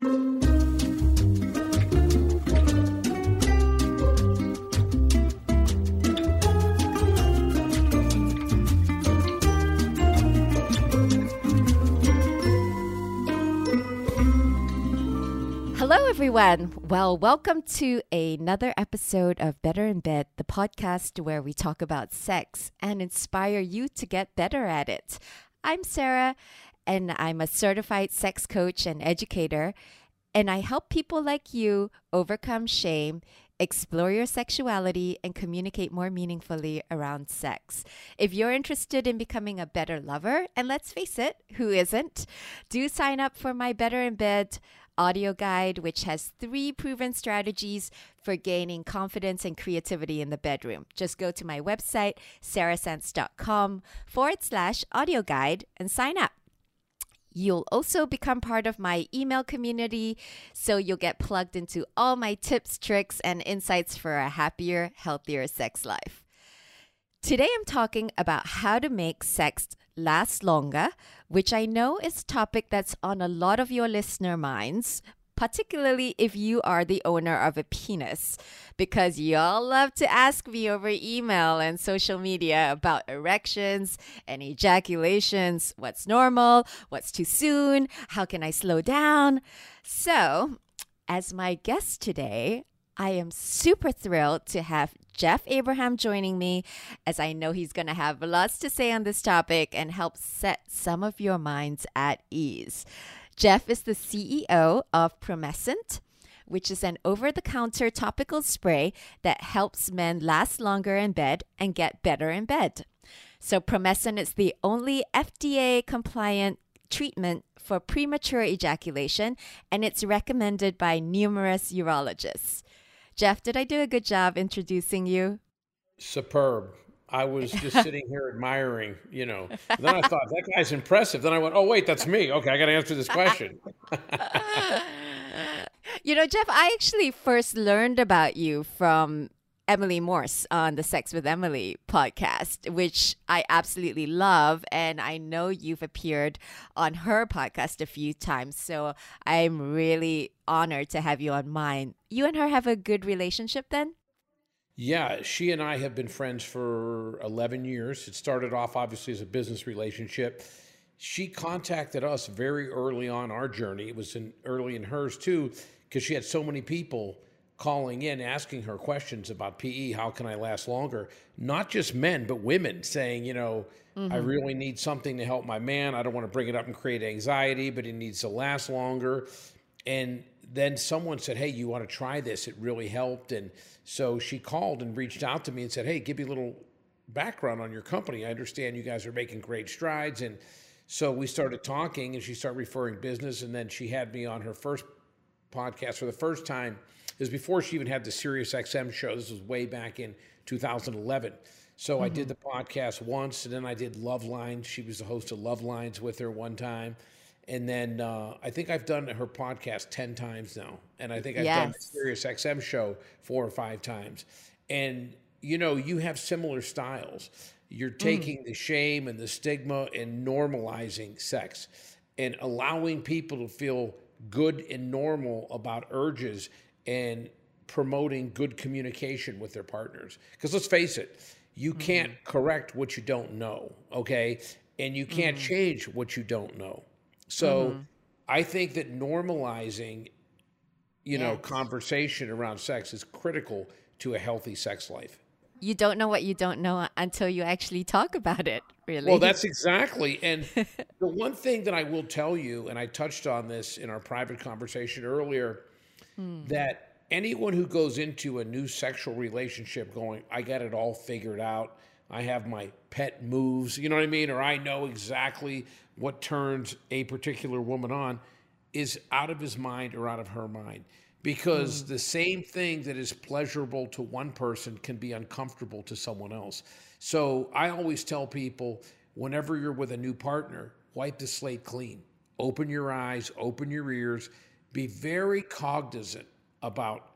Hello, everyone. Well, welcome to another episode of Better in Bed, the podcast where we talk about sex and inspire you to get better at it. I'm Sarah, and I'm a certified sex coach and educator, and I help people like you overcome shame. Explore your sexuality and communicate more meaningfully around sex. If you're interested in becoming a better lover, and let's face it, who isn't? Do sign up for my Better in Bed audio guide, which has three proven strategies for gaining confidence and creativity in the bedroom. Just go to my website, sarahsense.com forward slash audio guide and sign up. You'll also become part of my email community, so you'll get plugged into all my tips, tricks, and insights for a happier, healthier sex life. Today, I'm talking about how to make sex last longer, which I know is a topic that's on a lot of your listener minds, particularly if you are the owner of a penis, because y'all love to ask me over email and social media about erections and ejaculations, what's normal, what's too soon, how can I slow down. So, as my guest today, I am super thrilled to have Jeff Abraham joining me, as I know he's going to have lots to say on this topic and help set some of your minds at ease. Jeff is the CEO of Promescent, which is an over the counter topical spray that helps men last longer in bed and get better in bed. So, Promescent is the only FDA compliant treatment for premature ejaculation, and it's recommended by numerous urologists. Jeff, did I do a good job introducing you? Superb. I was just sitting here admiring, you know. then I thought that guy's impressive. Then I went, "Oh wait, that's me. Okay, I got to answer this question." you know, Jeff, I actually first learned about you from Emily Morse on the Sex with Emily podcast, which I absolutely love. And I know you've appeared on her podcast a few times. So I'm really honored to have you on mine. You and her have a good relationship then? Yeah, she and I have been friends for 11 years. It started off obviously as a business relationship. She contacted us very early on our journey. It was in, early in hers too, because she had so many people calling in, asking her questions about PE. How can I last longer? Not just men, but women saying, you know, mm-hmm. I really need something to help my man. I don't want to bring it up and create anxiety, but it needs to last longer. And then someone said, Hey, you want to try this? It really helped. And so she called and reached out to me and said, Hey, give me a little background on your company. I understand you guys are making great strides. And so we started talking and she started referring business. And then she had me on her first podcast for the first time It was before she even had the Sirius XM show. This was way back in 2011. So mm-hmm. I did mm-hmm. the podcast once, and then I did Love Lines. She was the host of Love Lines with her one time. And then uh, I think I've done her podcast 10 times now. And I think I've yes. done the Sirius XM show four or five times. And, you know, you have similar styles. You're mm. taking mm. the shame and the stigma and normalizing sex and allowing people to feel good and normal about urges and promoting good communication with their partners. Because let's face it, you mm-hmm. can't correct what you don't know, okay? And you can't mm-hmm. change what you don't know. So mm-hmm. I think that normalizing, you yes. know, conversation around sex is critical to a healthy sex life. You don't know what you don't know until you actually talk about it, really. Well, that's exactly. And the one thing that I will tell you, and I touched on this in our private conversation earlier, Hmm. that anyone who goes into a new sexual relationship going, I got it all figured out. I have my pet moves, you know what I mean? Or I know exactly what turns a particular woman on is out of his mind or out of her mind. Because mm. the same thing that is pleasurable to one person can be uncomfortable to someone else. So I always tell people whenever you're with a new partner, wipe the slate clean. Open your eyes, open your ears, be very cognizant about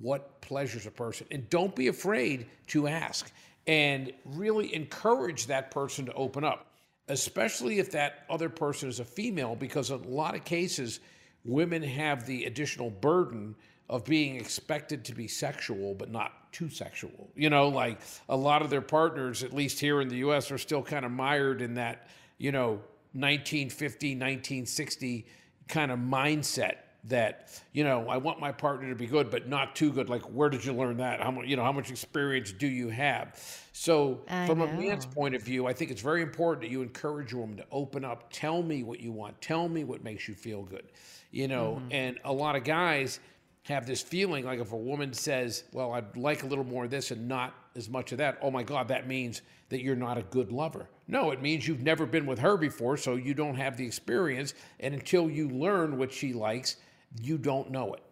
what pleasures a person and don't be afraid to ask and really encourage that person to open up especially if that other person is a female because in a lot of cases women have the additional burden of being expected to be sexual but not too sexual. You know, like a lot of their partners, at least here in the US, are still kind of mired in that, you know, 1950, 1960 kind of mindset that you know I want my partner to be good, but not too good. Like, where did you learn that? How much you know? How much experience do you have? So, I from a man's point of view, I think it's very important that you encourage a woman to open up. Tell me what you want. Tell me what makes you feel good. You know, mm-hmm. and a lot of guys have this feeling like if a woman says, "Well, I'd like a little more of this and not as much of that," oh my God, that means that you're not a good lover. No, it means you've never been with her before, so you don't have the experience, and until you learn what she likes, you don't know it.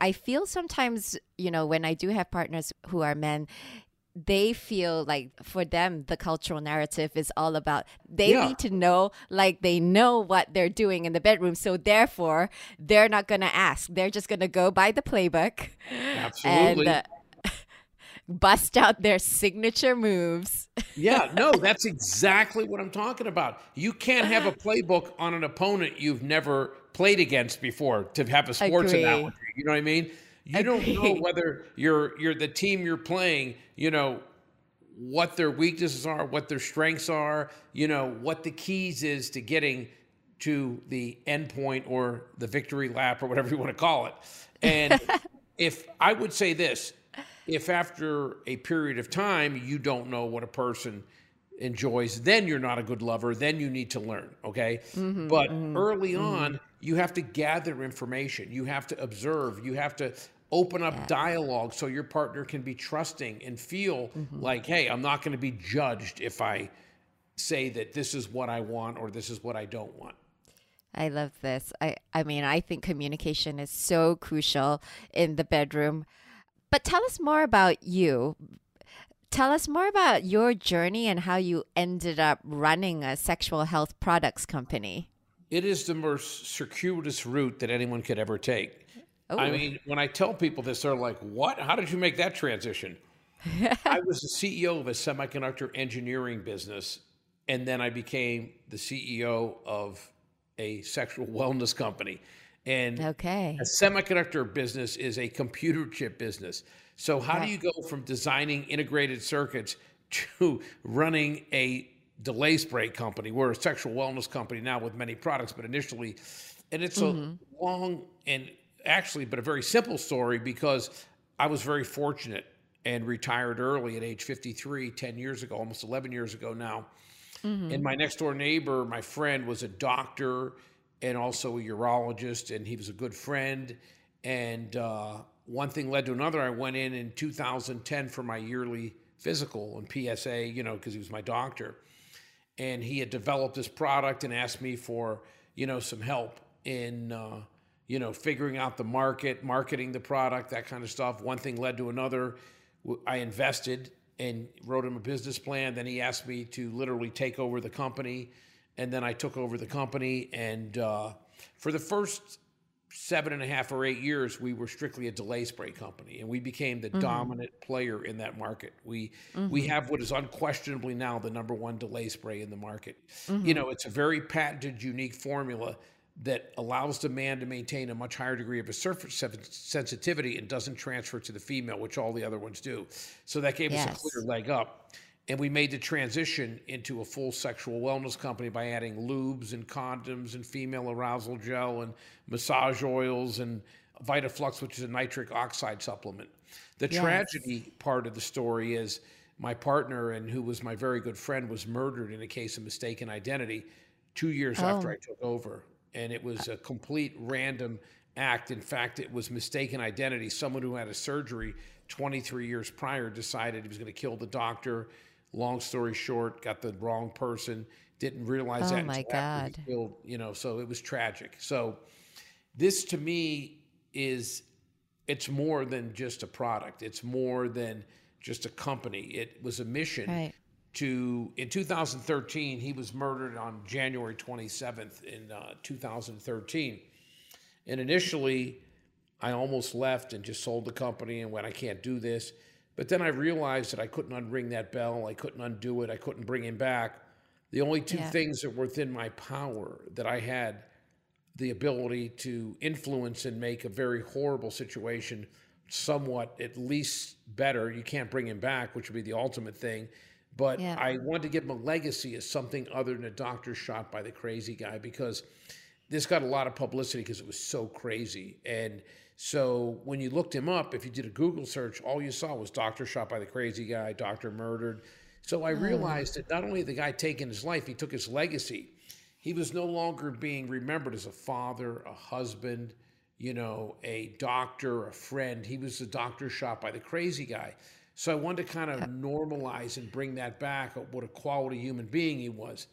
I feel sometimes, you know, when I do have partners who are men, they feel like for them the cultural narrative is all about they Yeah. need to know like they know what they're doing in the bedroom so therefore they're not going to ask they're just going to go by the playbook Absolutely. and uh, bust out their signature moves Yeah, no, that's exactly what I'm talking about. You can't have a playbook on an opponent you've never played against before to have a sports Agree. analogy. You know what I mean? You don't know whether you're you're the team you're playing, you know, what their weaknesses are, what their strengths are, you know, what the keys is to getting to the end point or the victory lap or whatever you want to call it. And if I would say this, if after a period of time you don't know what a person enjoys, then you're not a good lover, then you need to learn, okay? Mm-hmm, but mm-hmm, early mm-hmm. on, you have to gather information, you have to observe, you have to open up dialogue so your partner can be trusting and feel mm-hmm. like, hey, I'm not going to be judged if I say that this is what I want or this is what I don't want. I love this. I, I mean, I think communication is so crucial in the bedroom. But tell us more about you. Tell us more about your journey and how you ended up running a sexual health products company. It is the most circuitous route that anyone could ever take. I Oh. mean, when I tell people this, they're like, What? How did you make that transition? I was the CEO of a semiconductor engineering business, and then I became the CEO of a sexual wellness company. And Okay. a semiconductor business is a computer chip business. So how do you go from designing integrated circuits to running a delay spray company? We're a sexual wellness company now with many products, but initially, and it's a long and actually, but a very simple story because I was very fortunate and retired early at age 53, 10 years ago, almost 11 years ago now. And my next door neighbor, my friend, was a doctor and also a urologist, and he was a good friend. And uh, one thing led to another. I went in in 2010 for my yearly physical and PSA, you know, because he was my doctor. And he had developed this product and asked me for, you know, some help in, uh, you know, figuring out the market, marketing the product, that kind of stuff. One thing led to another. I invested and wrote him a business plan. Then he asked me to literally take over the company. And then I took over the company. And uh, for the first seven and a half or eight years, we were strictly a delay spray company, and we became the mm-hmm. dominant player in that market. We we mm-hmm. have what is unquestionably now the number one delay spray in the market. You mm-hmm. know, it's a very patented, unique formula that allows the man to maintain a much higher degree of a surface sensitivity and doesn't transfer to the female, which all the other ones do. So that gave us a clear leg up. And we made the transition into a full sexual wellness company by adding lubes and condoms and female arousal gel and massage oils and Vitaflux, which is a nitric oxide supplement. The Yes. tragedy part of the story is my partner and who was my very good friend was murdered in a case of mistaken identity two years oh. after Oh. I took over. And it was a complete random act. In fact, it was mistaken identity. Someone who had a surgery 23 years prior decided he was going to kill the doctor. Long story short, got the wrong person. Didn't realize Oh that my until God. killed, you know, so it was tragic. So this to me is it's more than just a product. It's more than just a company. It was a mission Right. to in 2013 he was murdered on January 27th in uh, 2013 and initially I almost left and just sold the company and went I can't do this but then I realized that I couldn't unring that bell I couldn't undo it I couldn't bring him back the only two Yeah. things that were within my power that I had the ability to influence and make a very horrible situation somewhat at least better. You can't bring him back, which would be the ultimate thing. But Yeah. I wanted to give him a legacy as something other than a doctor shot by the crazy guy because this got a lot of publicity because it was so crazy. And so when you looked him up, if you did a Google search, all you saw was doctor shot by the crazy guy, doctor murdered. So I hmm. realized that not only the guy taken his life, he took his legacy. He was no longer being remembered as a father, a husband, you know, a doctor, a friend. He was the doctor shot by the crazy guy. So I wanted to kind of normalize and bring that back of what a quality human being he was.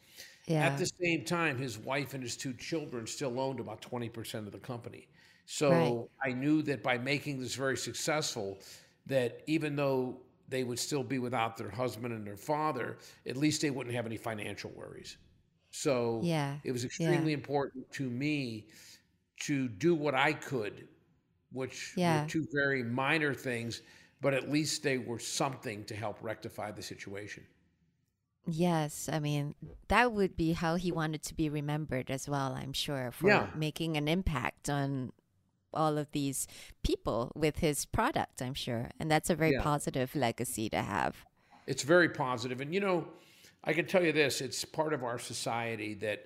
Yeah. At the same time, his wife and his two children still owned about 20% of the company. So Right. I knew that by making this very successful, that even though they would still be without their husband and their father, at least they wouldn't have any financial worries. So Yeah, it was yeah. extremely important to me to do what I could, which Yeah. were two very minor things, but at least they were something to help rectify the situation. Yes, I mean, that would be how he wanted to be remembered as well, I'm sure, for Yeah. making an impact on all of these people with his product, I'm sure. And that's a very Yeah. positive legacy to have. It's very positive. And you know, I can tell you this it's part of our society that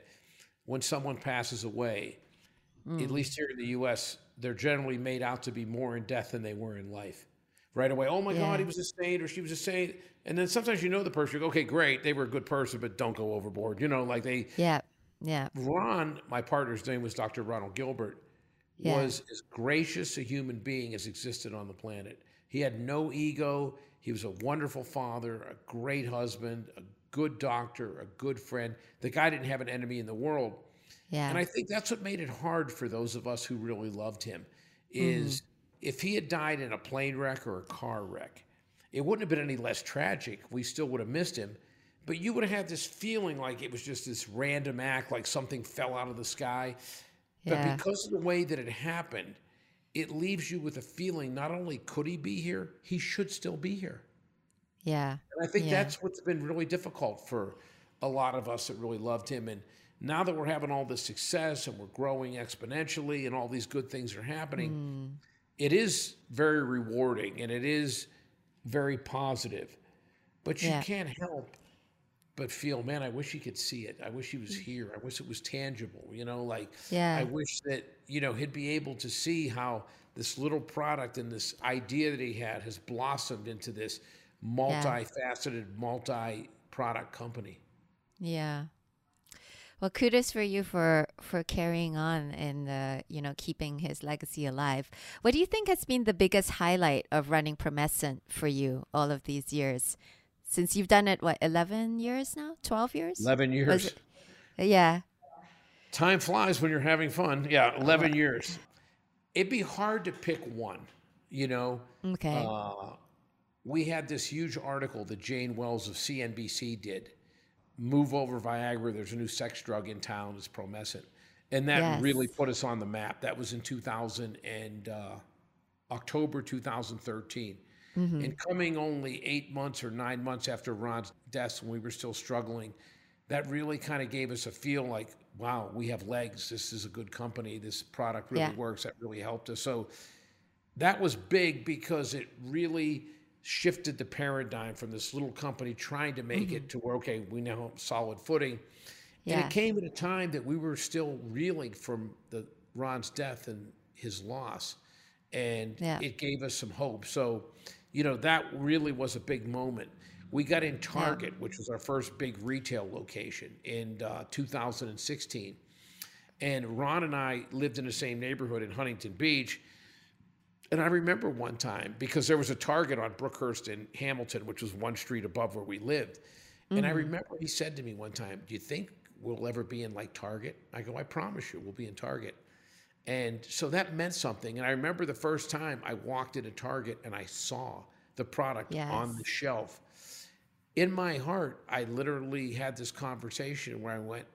when someone passes away, at mm. least here in the US, they're generally made out to be more in death than they were in life. Right away, oh my God, he was a saint or she was a saint. And then sometimes you know the person, you go, okay, great, they were a good person, but don't go overboard. You know, like they, Yeah, yeah, Ron, my partner's name was Dr. Ronald Gilbert, Yeah. was as gracious a human being as existed on the planet. He had no ego. He was a wonderful father, a great husband, a good doctor, a good friend. The guy didn't have an enemy in the world. yeah. And I think that's what made it hard for those of us who really loved him is mm-hmm. if he had died in a plane wreck or a car wreck, it wouldn't have been any less tragic. We still would have missed him. But you would have had this feeling like it was just this random act, like something fell out of the sky. But because of the way that it happened, it leaves you with a feeling not only could he be here, he should still be here. yeah. And I think Yeah. that's what's been really difficult for a lot of us that really loved him. And now that we're having all this success and we're growing exponentially and all these good things are happening, hmm. it is very rewarding and it is very positive. But you Yeah. can't help but feel, man, I wish he could see it. I wish he was here. I wish it was tangible. You know, like Yeah. I wish that, you know, he'd be able to see how this little product and this idea that he had has blossomed into this multifaceted, multi-product company. Yeah. Well, kudos for you for for carrying on and uh, you know keeping his legacy alive. What do you think has been the biggest highlight of running Promescent for you all of these years? Since you've done it, what eleven years now? Twelve years? 11 years. Yeah. Time flies when you're having fun. Yeah, 11 years. It'd be hard to pick one, you know. Okay. Uh, we had this huge article that Jane Wells of CNBC did. Move over Viagra. There's a new sex drug in town. It's Promescent, and that Yes. really put us on the map. That was in 2000 and uh, October 2013. Mm-hmm. And coming only eight months or nine months after Ron's death, when we were still struggling, that really kind of gave us a feel like, wow, we have legs. This is a good company. This product really Yeah. works. That really helped us. So that was big because it really shifted the paradigm from this little company trying to make it mm-hmm. to where okay we now have solid footing and it came at a time that we were still reeling from the ron's death and his loss and Yeah. it gave us some hope so you know that really was a big moment we got in target which was our first big retail location in uh, 2016 and ron and i lived in the same neighborhood in huntington beach and I remember one time because there was a Target on Brookhurst in Hamilton, which was one street above where we lived. And I remember he said to me one time, Do you think we'll ever be in like Target? I go, I promise you, we'll be in Target. And so that meant something. And I remember the first time I walked into Target and I saw the product on the shelf. In my heart, I literally had this conversation where I went,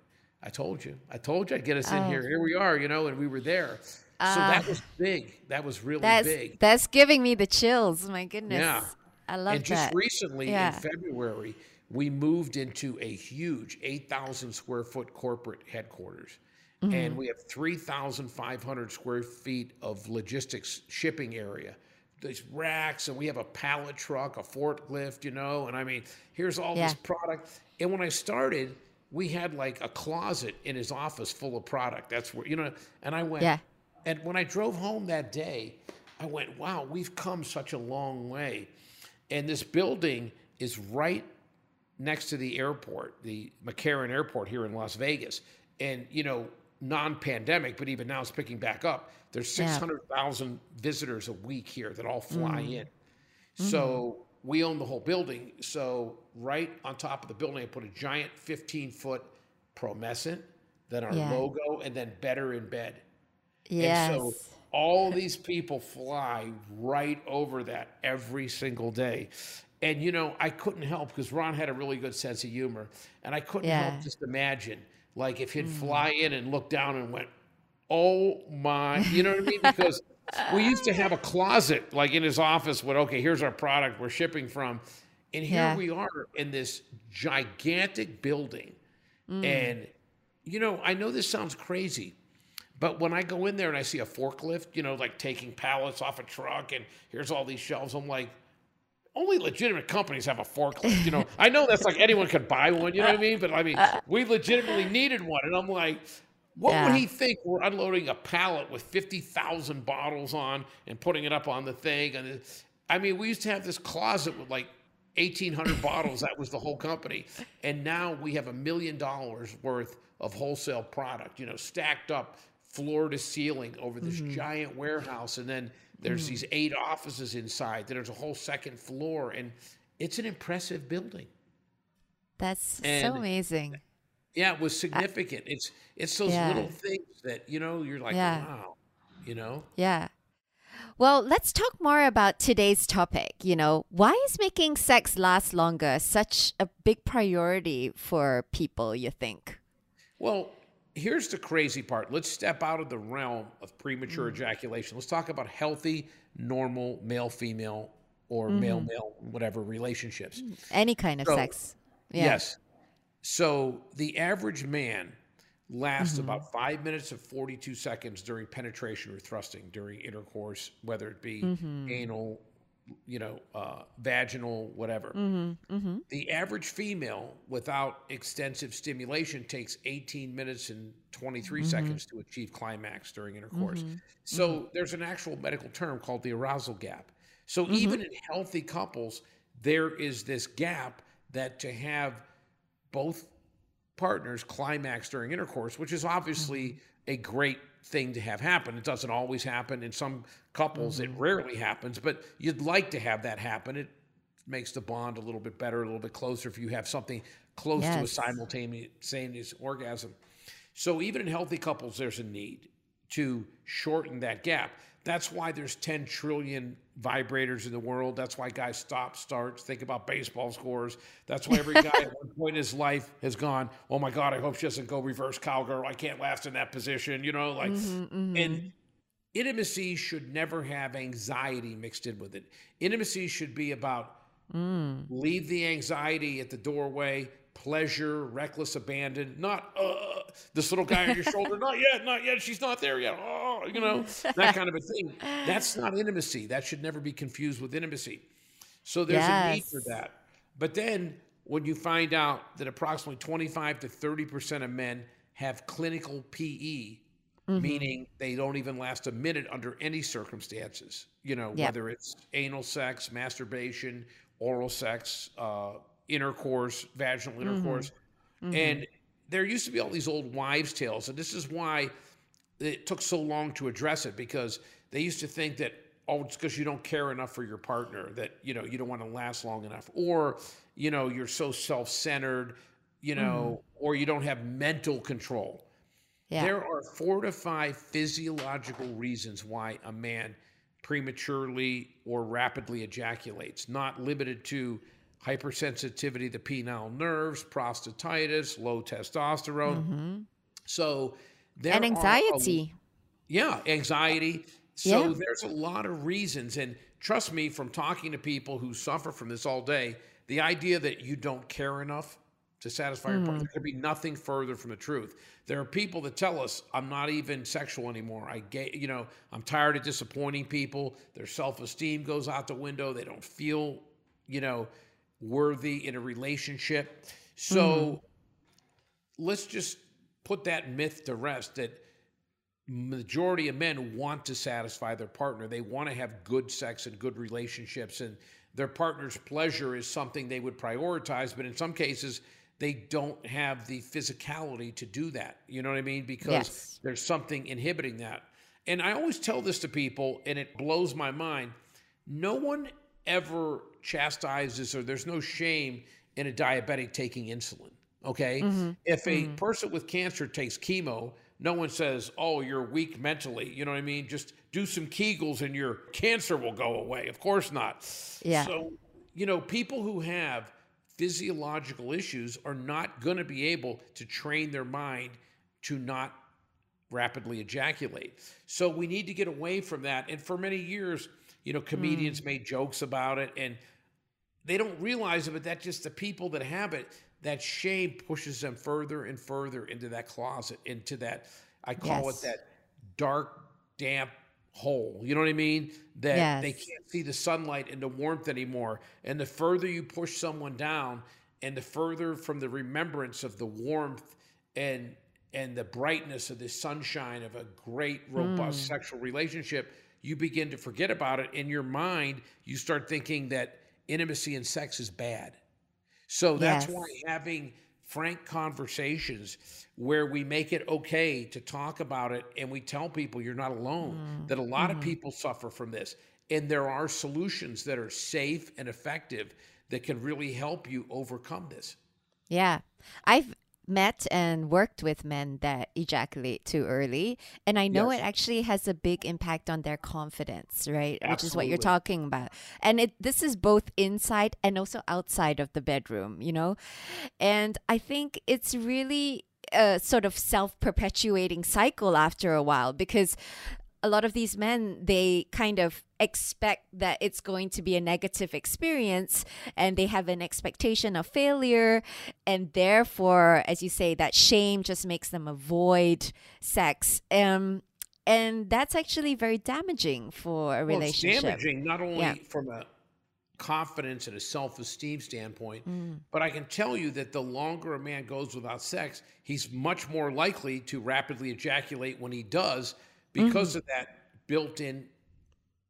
I told you, I told you I'd get us in Oh. here. Here we are, you know, and we were there. So that ah. was big. That was really that's big. that's giving me the chills. My goodness. Yeah. I love that. and just recently Yeah. in February, we moved into a huge 8,000 square foot corporate headquarters. Mm-hmm. and we have 3,500 square feet of logistics shipping area. These racks, and we have a pallet truck, a forklift, you know. And I mean, here's all Yeah. this product. And when I started, we had like a closet in his office full of product. That's where, you know, and I went, Yeah. and when I drove home that day, I went, wow, we've come such a long way. And this building is right next to the airport, the McCarran Airport here in Las Vegas. And, you know, non pandemic, but even now it's picking back up. There's Yeah. 600,000 visitors a week here that all fly mm. in. Mm-hmm. So we own the whole building. So right on top of the building, I put a giant 15 foot promescent, then our Yeah. logo, and then better in bed. Yes. And so all these people fly right over that every single day. And you know, I couldn't help because Ron had a really good sense of humor. And I couldn't Yeah. help just imagine like if he'd fly in and look down and went, Oh my, you know what I mean? Because we used to have a closet like in his office with, okay, here's our product we're shipping from. And here Yeah. we are in this gigantic building. Mm. And, you know, I know this sounds crazy, but when I go in there and I see a forklift, you know, like taking pallets off a truck and here's all these shelves, I'm like, only legitimate companies have a forklift. You know, I know that's like anyone could buy one, you know what I mean? But I mean, uh, uh, we legitimately needed one. And I'm like, what Yeah. would he think we're unloading a pallet with 50,000 bottles on and putting it up on the thing? And I mean, we used to have this closet with like 1,800 bottles. That was the whole company. And now we have a million dollars worth of wholesale product, you know, stacked up floor to ceiling over this mm-hmm. giant warehouse. And then there's mm-hmm. these eight offices inside. Then there's a whole second floor. And it's an impressive building. That's so amazing. Yeah, it was significant. it's it's those Yeah. little things that, you know, you're like, Yeah. wow, you know? Yeah. Well, let's talk more about today's topic. You know, why is making sex last longer such a big priority for people, you think? Well, here's the crazy part. Let's step out of the realm of premature mm. ejaculation. Let's talk about healthy, normal male female or mm-hmm. male male whatever relationships. Mm. Any kind of So, sex. Yeah. Yes. So the average man lasts mm-hmm. about five minutes and 42 seconds during penetration or thrusting during intercourse, whether it be mm-hmm. anal, you know, uh, vaginal, whatever. Mm-hmm, mm-hmm. The average female without extensive stimulation takes 18 minutes and 23 mm-hmm. seconds to achieve climax during intercourse. So there's an actual medical term called the arousal gap. So even in healthy couples, there is this gap that to have both partners climax during intercourse, which is obviously a great thing to have happen. It doesn't always happen. In some couples, it mm-hmm. rarely happens, but you'd like to have that happen. It makes the bond a little bit better, a little bit closer if you have something close to a simultaneous orgasm. So even in healthy couples, there's a need to shorten that gap. That's why there's 10 trillion vibrators in the world. That's why guys stop, start, think about baseball scores. That's why every guy at one point in his life has gone, oh my God, I hope she doesn't go reverse cowgirl. I can't last in that position, you know, like, mm-hmm, mm-hmm. and intimacy should never have anxiety mixed in with it. Intimacy should be about mm. leave the anxiety at the doorway, pleasure, reckless abandon, not uh, this little guy on your shoulder, not yet, not yet, she's not there yet. Oh, you know, that kind of a thing. That's not intimacy. That should never be confused with intimacy. So there's a need for that. But then when you find out that approximately 25 to 30% of men have clinical PE, Mm-hmm. meaning they don't even last a minute under any circumstances, you know, Yeah. whether it's anal sex, masturbation, oral sex, uh, intercourse, vaginal Mm-hmm. intercourse. And there used to be all these old wives' tales. And this is why it took so long to address it because they used to think that oh it's because you don't care enough for your partner that you know you don't want to last long enough or you know you're so self-centered you know or you don't have mental control Yeah. there are four to five physiological reasons why a man prematurely or rapidly ejaculates, not limited to hypersensitivity to penile nerves, prostatitis, low testosterone. So there Mm-hmm. and are a- anxiety. yeah, anxiety. So Yeah. there's a lot of reasons. And trust me, from talking to people who suffer from this all day, the idea that you don't care enough to satisfy your partner. There could be nothing further from the truth. There are people that tell us, I'm not even sexual anymore. I get, you know, I'm tired of disappointing people. Their self esteem goes out the window. They don't feel, you know, worthy in a relationship. So mm-hmm. let's just put that myth to rest that majority of men want to satisfy their partner. They want to have good sex and good relationships and their partner's pleasure is something they would prioritize, but in some cases they don't have the physicality to do that. You know what I mean? Because Yes. there's something inhibiting that. And I always tell this to people and it blows my mind. No one ever chastises or there's no shame in a diabetic taking insulin. Okay. Mm-hmm. If a mm-hmm. person with cancer takes chemo, no one says, Oh, you're weak mentally. You know what I mean? Just do some Kegels and your cancer will go away. Of course not. Yeah. So, you know, people who have physiological issues are not going to be able to train their mind to not rapidly ejaculate. So we need to get away from that. And for many years, you know, comedians mm. made jokes about it and they don't realize it, but that's just the people that have it. That shame pushes them further and further into that closet, into that, I call Yes. it that dark, damp hole. You know what I mean? That they can't see the sunlight and the warmth anymore. And the further you push someone down, and the further from the remembrance of the warmth and and the brightness of the sunshine of a great robust mm. sexual relationship you begin to forget about it in your mind you start thinking that intimacy and sex is bad so that's Yes. why having frank conversations where we make it okay to talk about it and we tell people you're not alone, mm-hmm. that a lot of mm-hmm. people suffer from this. And there are solutions that are safe and effective that can really help you overcome this. Yeah. I've met and worked with men that ejaculate too early. And I know Yes. it actually has a big impact on their confidence, right? Which is what you're talking about. And it this is both inside and also outside of the bedroom, you know? And I think it's really a sort of self perpetuating cycle after a while because a lot of these men they kind of expect that it's going to be a negative experience and they have an expectation of failure and therefore as you say that shame just makes them avoid sex um and that's actually very damaging for a Well, it's relationship damaging not only Yeah. from a confidence and a self-esteem standpoint, Mm. but I can tell you that the longer a man goes without sex, he's much more likely to rapidly ejaculate when he does because Mm-hmm. of that built-in,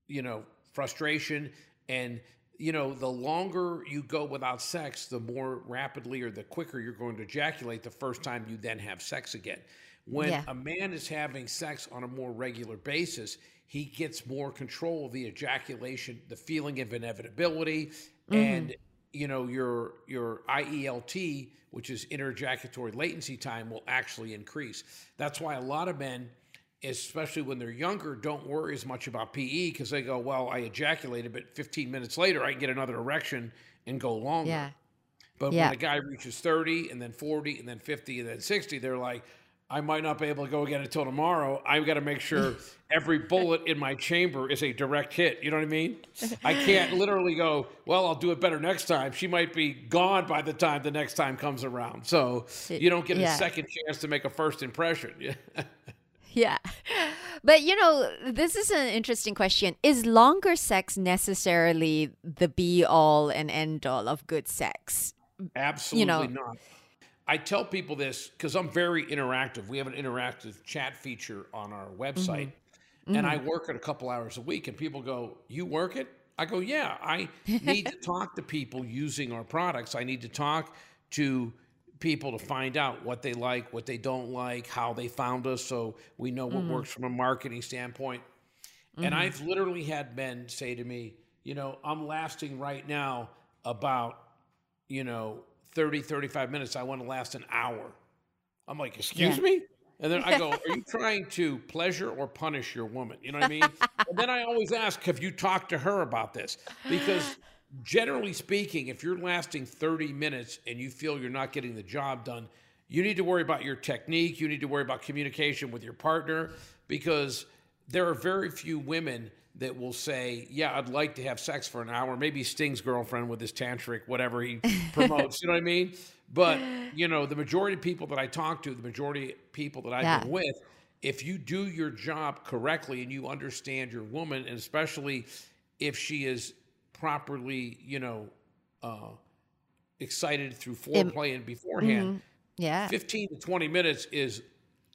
you know, frustration and you know, the longer you go without sex, the more rapidly or the quicker you're going to ejaculate the first time you then have sex again. When Yeah. a man is having sex on a more regular basis, he gets more control of the ejaculation, the feeling of inevitability, and you know your your IELT, which is interejaculatory latency time, will actually increase. That's why a lot of men, especially when they're younger, don't worry as much about PE because they go, "Well, I ejaculated, but 15 minutes later, I can get another erection and go longer." yeah But Yeah. when a guy reaches 30 and then 40 and then 50 and then 60, they're like, I might not be able to go again until tomorrow. I've got to make sure every bullet in my chamber is a direct hit. You know what I mean? I can't literally go, well, I'll do it better next time. She might be gone by the time the next time comes around. So you don't get Yeah. a second chance to make a first impression. Yeah. But you know, this is an interesting question. Is longer sex necessarily the be all and end all of good sex? Absolutely not. I tell people this because I'm very interactive. We have an interactive chat feature on our website, mm-hmm. and I mm-hmm. work it a couple hours a week. And people go, "You work it?" I go, "Yeah." I need to talk to people using our products. I need to talk to people to find out what they like, what they don't like, how they found us, so we know what mm-hmm. works from a marketing standpoint. And mm-hmm. I've literally had men say to me, you know, I'm lasting right now about, you know, 30, 35 minutes. I want to last an hour. I'm like, excuse Yeah. me? And then I go, are you trying to pleasure or punish your woman? You know what I mean? and then I always ask, have you talked to her about this? Because generally speaking, if you're lasting 30 minutes and you feel you're not getting the job done, you need to worry about your technique. You need to worry about communication with your partner because there are very few women that will say, "Yeah, I'd like to have sex for an hour." Maybe Sting's girlfriend with his tantric, whatever he promotes. you know what I mean? But you know, the majority of people that I talk to, the majority of people that I've Yeah. been with, if you do your job correctly and you understand your woman, and especially if she is properly, you know, uh, excited through foreplay and beforehand, Yeah. 15 to 20 minutes is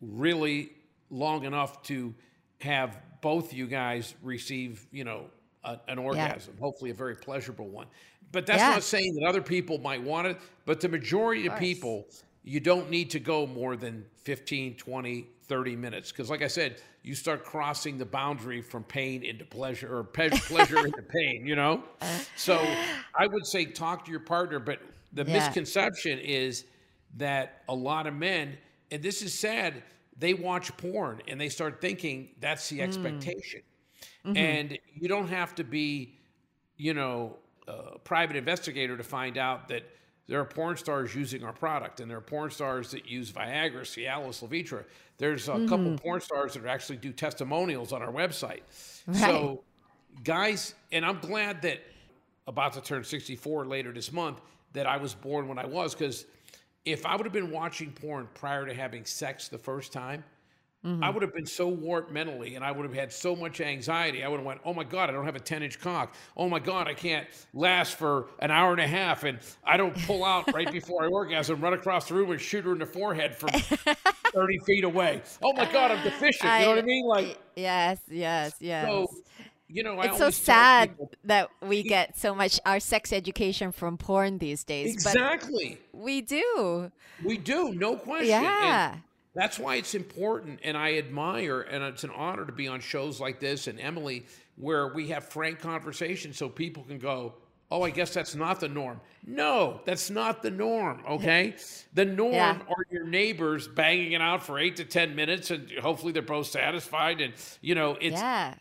really long enough to have both you guys receive, you know, a, an orgasm, hopefully a very pleasurable one. But that's Yeah. not saying that other people might want it, but the majority of, course. people, you don't need to go more than 15, 20, 30 minutes. Because, like I said, you start crossing the boundary from pain into pleasure or pe- pleasure into pain, you know? So I would say talk to your partner, but the Yeah. misconception is that a lot of men, and this is sad, they watch porn and they start thinking that's the hmm. expectation. Mm-hmm. And you don't have to be, you know, a private investigator to find out that there are porn stars using our product and there are porn stars that use Viagra, Cialis, Levitra. There's a couple mm-hmm. porn stars that actually do testimonials on our website. So, guys, and I'm glad that about to turn 64 later this month that I was born when I was because if I would have been watching porn prior to having sex the first time, I mm-hmm. would have been so warped mentally and I would have had so much anxiety. I would have went, oh my God, I don't have a 10 inch cock. Oh my God, I can't last for an hour and a half and I don't pull out right before I orgasm, run across the room and shoot her in the forehead from 30 feet away. Oh my God, I'm deficient. You know what I mean? Like, yes, yes, yes. so, you know, I it's so sad people- that we get so much our sex education from porn these days, Exactly. we do. We do, no question. And Yeah. That's why it's important, and I admire, and it's an honor to be on shows like this and Emily, where we have frank conversations so people can go, oh, I guess that's not the norm. No, that's not the norm, okay? The norm Yeah. are your neighbors banging it out for eight to 10 minutes, and hopefully they're both satisfied. And, you know, it's, yeah.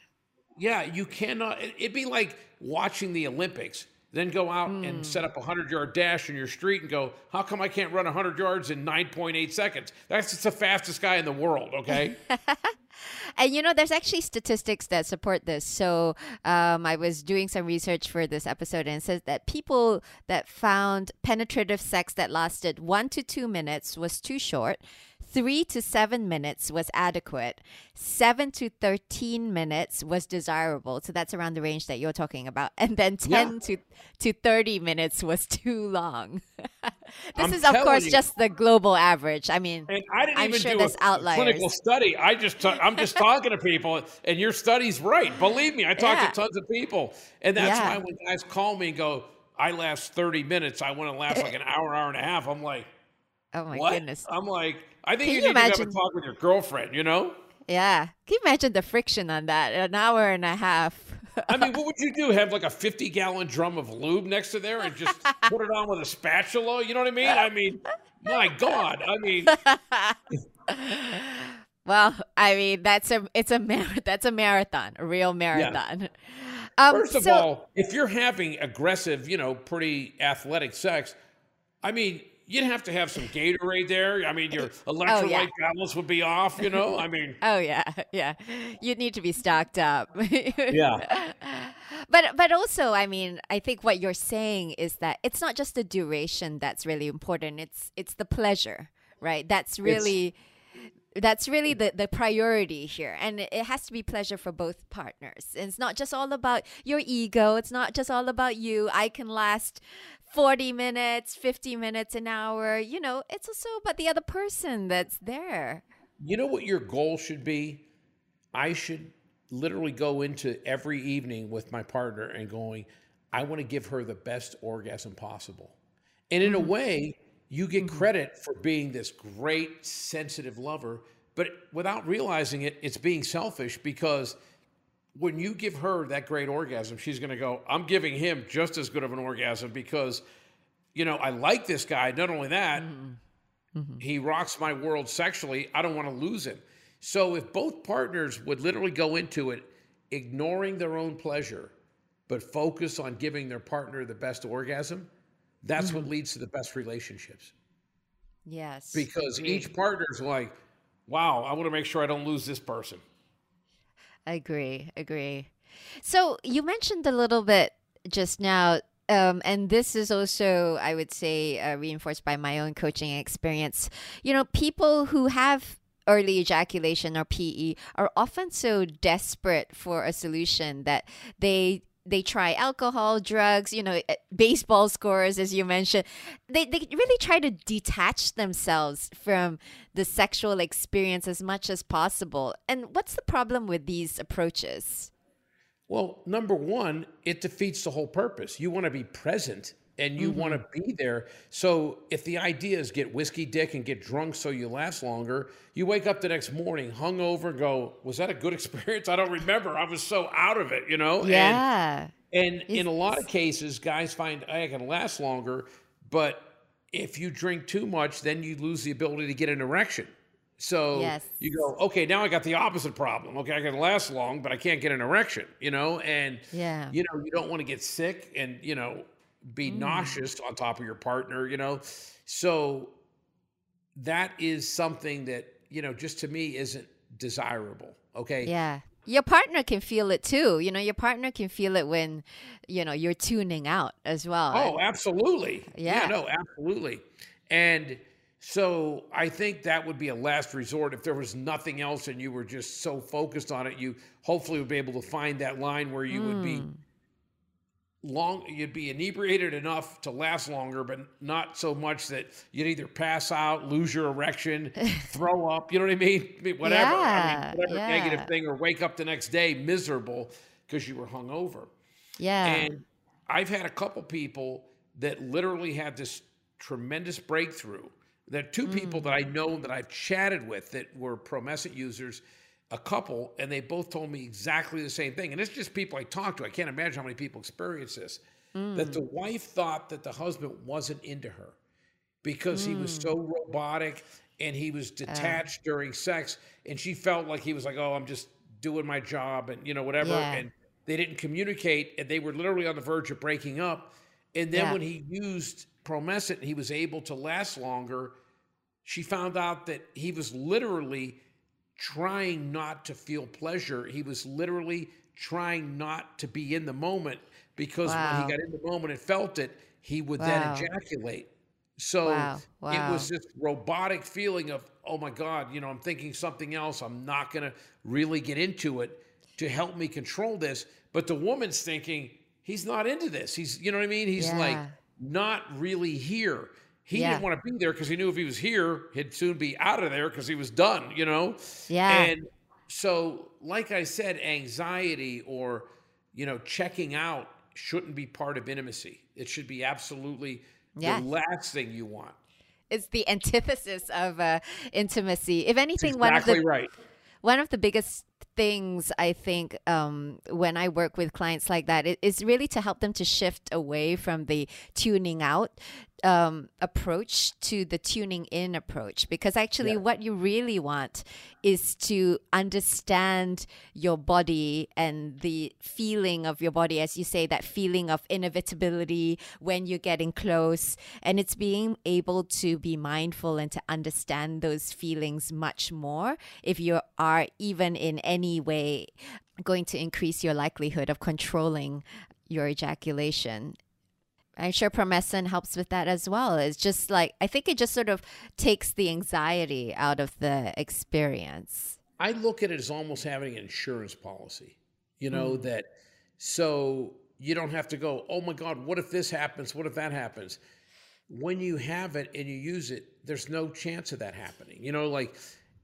yeah, you cannot. it- It'd be like watching the Olympics, then go out Hmm. and set up a hundred yard dash in your street and go, "How come I can't run hundred yards in nine point eight seconds? That's just the fastest guy in the world." Okay, And you know, there's actually statistics that support this. So um, I was doing some research for this episode, and it says that people that found penetrative sex that lasted one to two minutes was too short. Three to seven minutes was adequate. Seven to 13 minutes was desirable. So that's around the range that you're talking about. And then 10 to, to 30 minutes was too long. this I'm is, of course, you. just the global average. I mean, and I didn't I'm even sure do there's a outliers. clinical study. I just I'm just talking to people, and your study's right. Believe me, I talk Yeah. to tons of people, and that's Yeah. why when guys call me and go, "I last thirty minutes. I want to last like an hour, hour and a half," I'm like. Oh my what? goodness. I'm like, I think Can you you need to have a talk with your girlfriend, you know? Yeah. Can you imagine the friction on that? An hour and a half. I mean, what would you do? Have like a 50 gallon drum of lube next to there and just put it on with a spatula? You know what I mean? I mean, my God. I mean, well, I mean, that's a it's a mar- that's a marathon, a real marathon. Um, first of so- all, if you're having aggressive, you know, pretty athletic sex, I mean, you'd have to have some Gatorade there. I mean, your electrolyte Oh, yeah. balance would be off, you know? I mean, Oh yeah, yeah. You'd need to be stocked up. yeah. But but also, I mean, I think what you're saying is that it's not just the duration that's really important. It's it's the pleasure, right? That's really that's really the, the priority here. And it has to be pleasure for both partners. And it's not just all about your ego. It's not just all about you. I can last 40 minutes, 50 minutes, an hour. You know, it's also about the other person that's there. You know what your goal should be? I should literally go into every evening with my partner and going, I want to give her the best orgasm possible. And in a mm-hmm. way, you get mm-hmm. credit for being this great, sensitive lover, but without realizing it, it's being selfish because when you give her that great orgasm, she's going to go, I'm giving him just as good of an orgasm because, you know, I like this guy. Not only that, mm-hmm. he rocks my world sexually. I don't want to lose him. So if both partners would literally go into it ignoring their own pleasure, but focus on giving their partner the best orgasm, that's what leads to the best relationships. Yes. Because each partner's like, wow, I want to make sure I don't lose this person. Agree, agree. So you mentioned a little bit just now, um, and this is also, I would say, uh, reinforced by my own coaching experience. You know, people who have early ejaculation or PE are often so desperate for a solution that they they try alcohol, drugs, you know, eh, baseball scores, as you mentioned. They, they really try to detach themselves from the sexual experience as much as possible. And what's the problem with these approaches? Well, number one, it defeats the whole purpose. You want to be present and you mm-hmm. want to be there. So if the idea is get whiskey dick and get drunk so you last longer, you wake up the next morning hungover and go, was that a good experience? I don't remember. I was so out of it, you know? Yeah. And, and in a lot of cases, guys find I can last longer, but if you drink too much, then you lose the ability to get an erection. So yes. you go, okay, now I got the opposite problem. Okay, I can last long, but I can't get an erection, you know? And yeah. you know, you don't want to get sick and, you know, be mm. nauseous on top of your partner, you know. So that is something that, you know, just to me isn't desirable. Okay. Yeah. Your partner can feel it too. You know, your partner can feel it when, you know, you're tuning out as well. Oh, absolutely. Yeah. yeah no, absolutely. And so I think that would be a last resort. If there was nothing else and you were just so focused on it, you hopefully would be able to find that line where you mm. would be mm long you'd be inebriated enough to last longer but not so much that you'd either pass out lose your erection throw up you know what i mean, I mean whatever yeah, I mean, whatever yeah. negative thing or wake up the next day miserable because you were hungover yeah and i've had a couple people that literally had this tremendous breakthrough there are two mm. people that i know that i've chatted with that were promescent users a couple, and they both told me exactly the same thing. And it's just people I talked to. I can't imagine how many people experience this. Mm. That the wife thought that the husband wasn't into her because mm. he was so mm. robotic and he was detached uh. during sex, and she felt like he was like, "Oh, I'm just doing my job," and you know whatever. Yeah. And they didn't communicate, and they were literally on the verge of breaking up. And then yeah. when he used Promescent, he was able to last longer. She found out that he was literally trying not to feel pleasure. He was literally trying not to be in the moment because wow. when he got in the moment and felt it, he would wow. then ejaculate. So wow. it was this robotic feeling of, oh my God, you know, I'm thinking something else. I'm not going to really get into it to help me control this. But the woman's thinking, he's not into this. He's, you know what I mean? He's yeah. like not really here. He yeah. didn't want to be there because he knew if he was here, he'd soon be out of there because he was done, you know? Yeah. And so, like I said, anxiety or, you know, checking out shouldn't be part of intimacy. It should be absolutely the last thing you want. It's the antithesis of uh, intimacy. If anything, exactly one of the right. One of the biggest things I think um, when I work with clients like that, it's really to help them to shift away from the tuning out um, approach to the tuning in approach because actually yeah. what you really want is to understand your body and the feeling of your body as you say that feeling of inevitability when you're getting close and it's being able to be mindful and to understand those feelings much more if you are even in any way going to increase your likelihood of controlling your ejaculation I'm sure Promescent helps with that as well. It's just like I think it just sort of takes the anxiety out of the experience. I look at it as almost having an insurance policy. You know mm. that so you don't have to go, "Oh my god, what if this happens? What if that happens?" When you have it and you use it, there's no chance of that happening. You know, like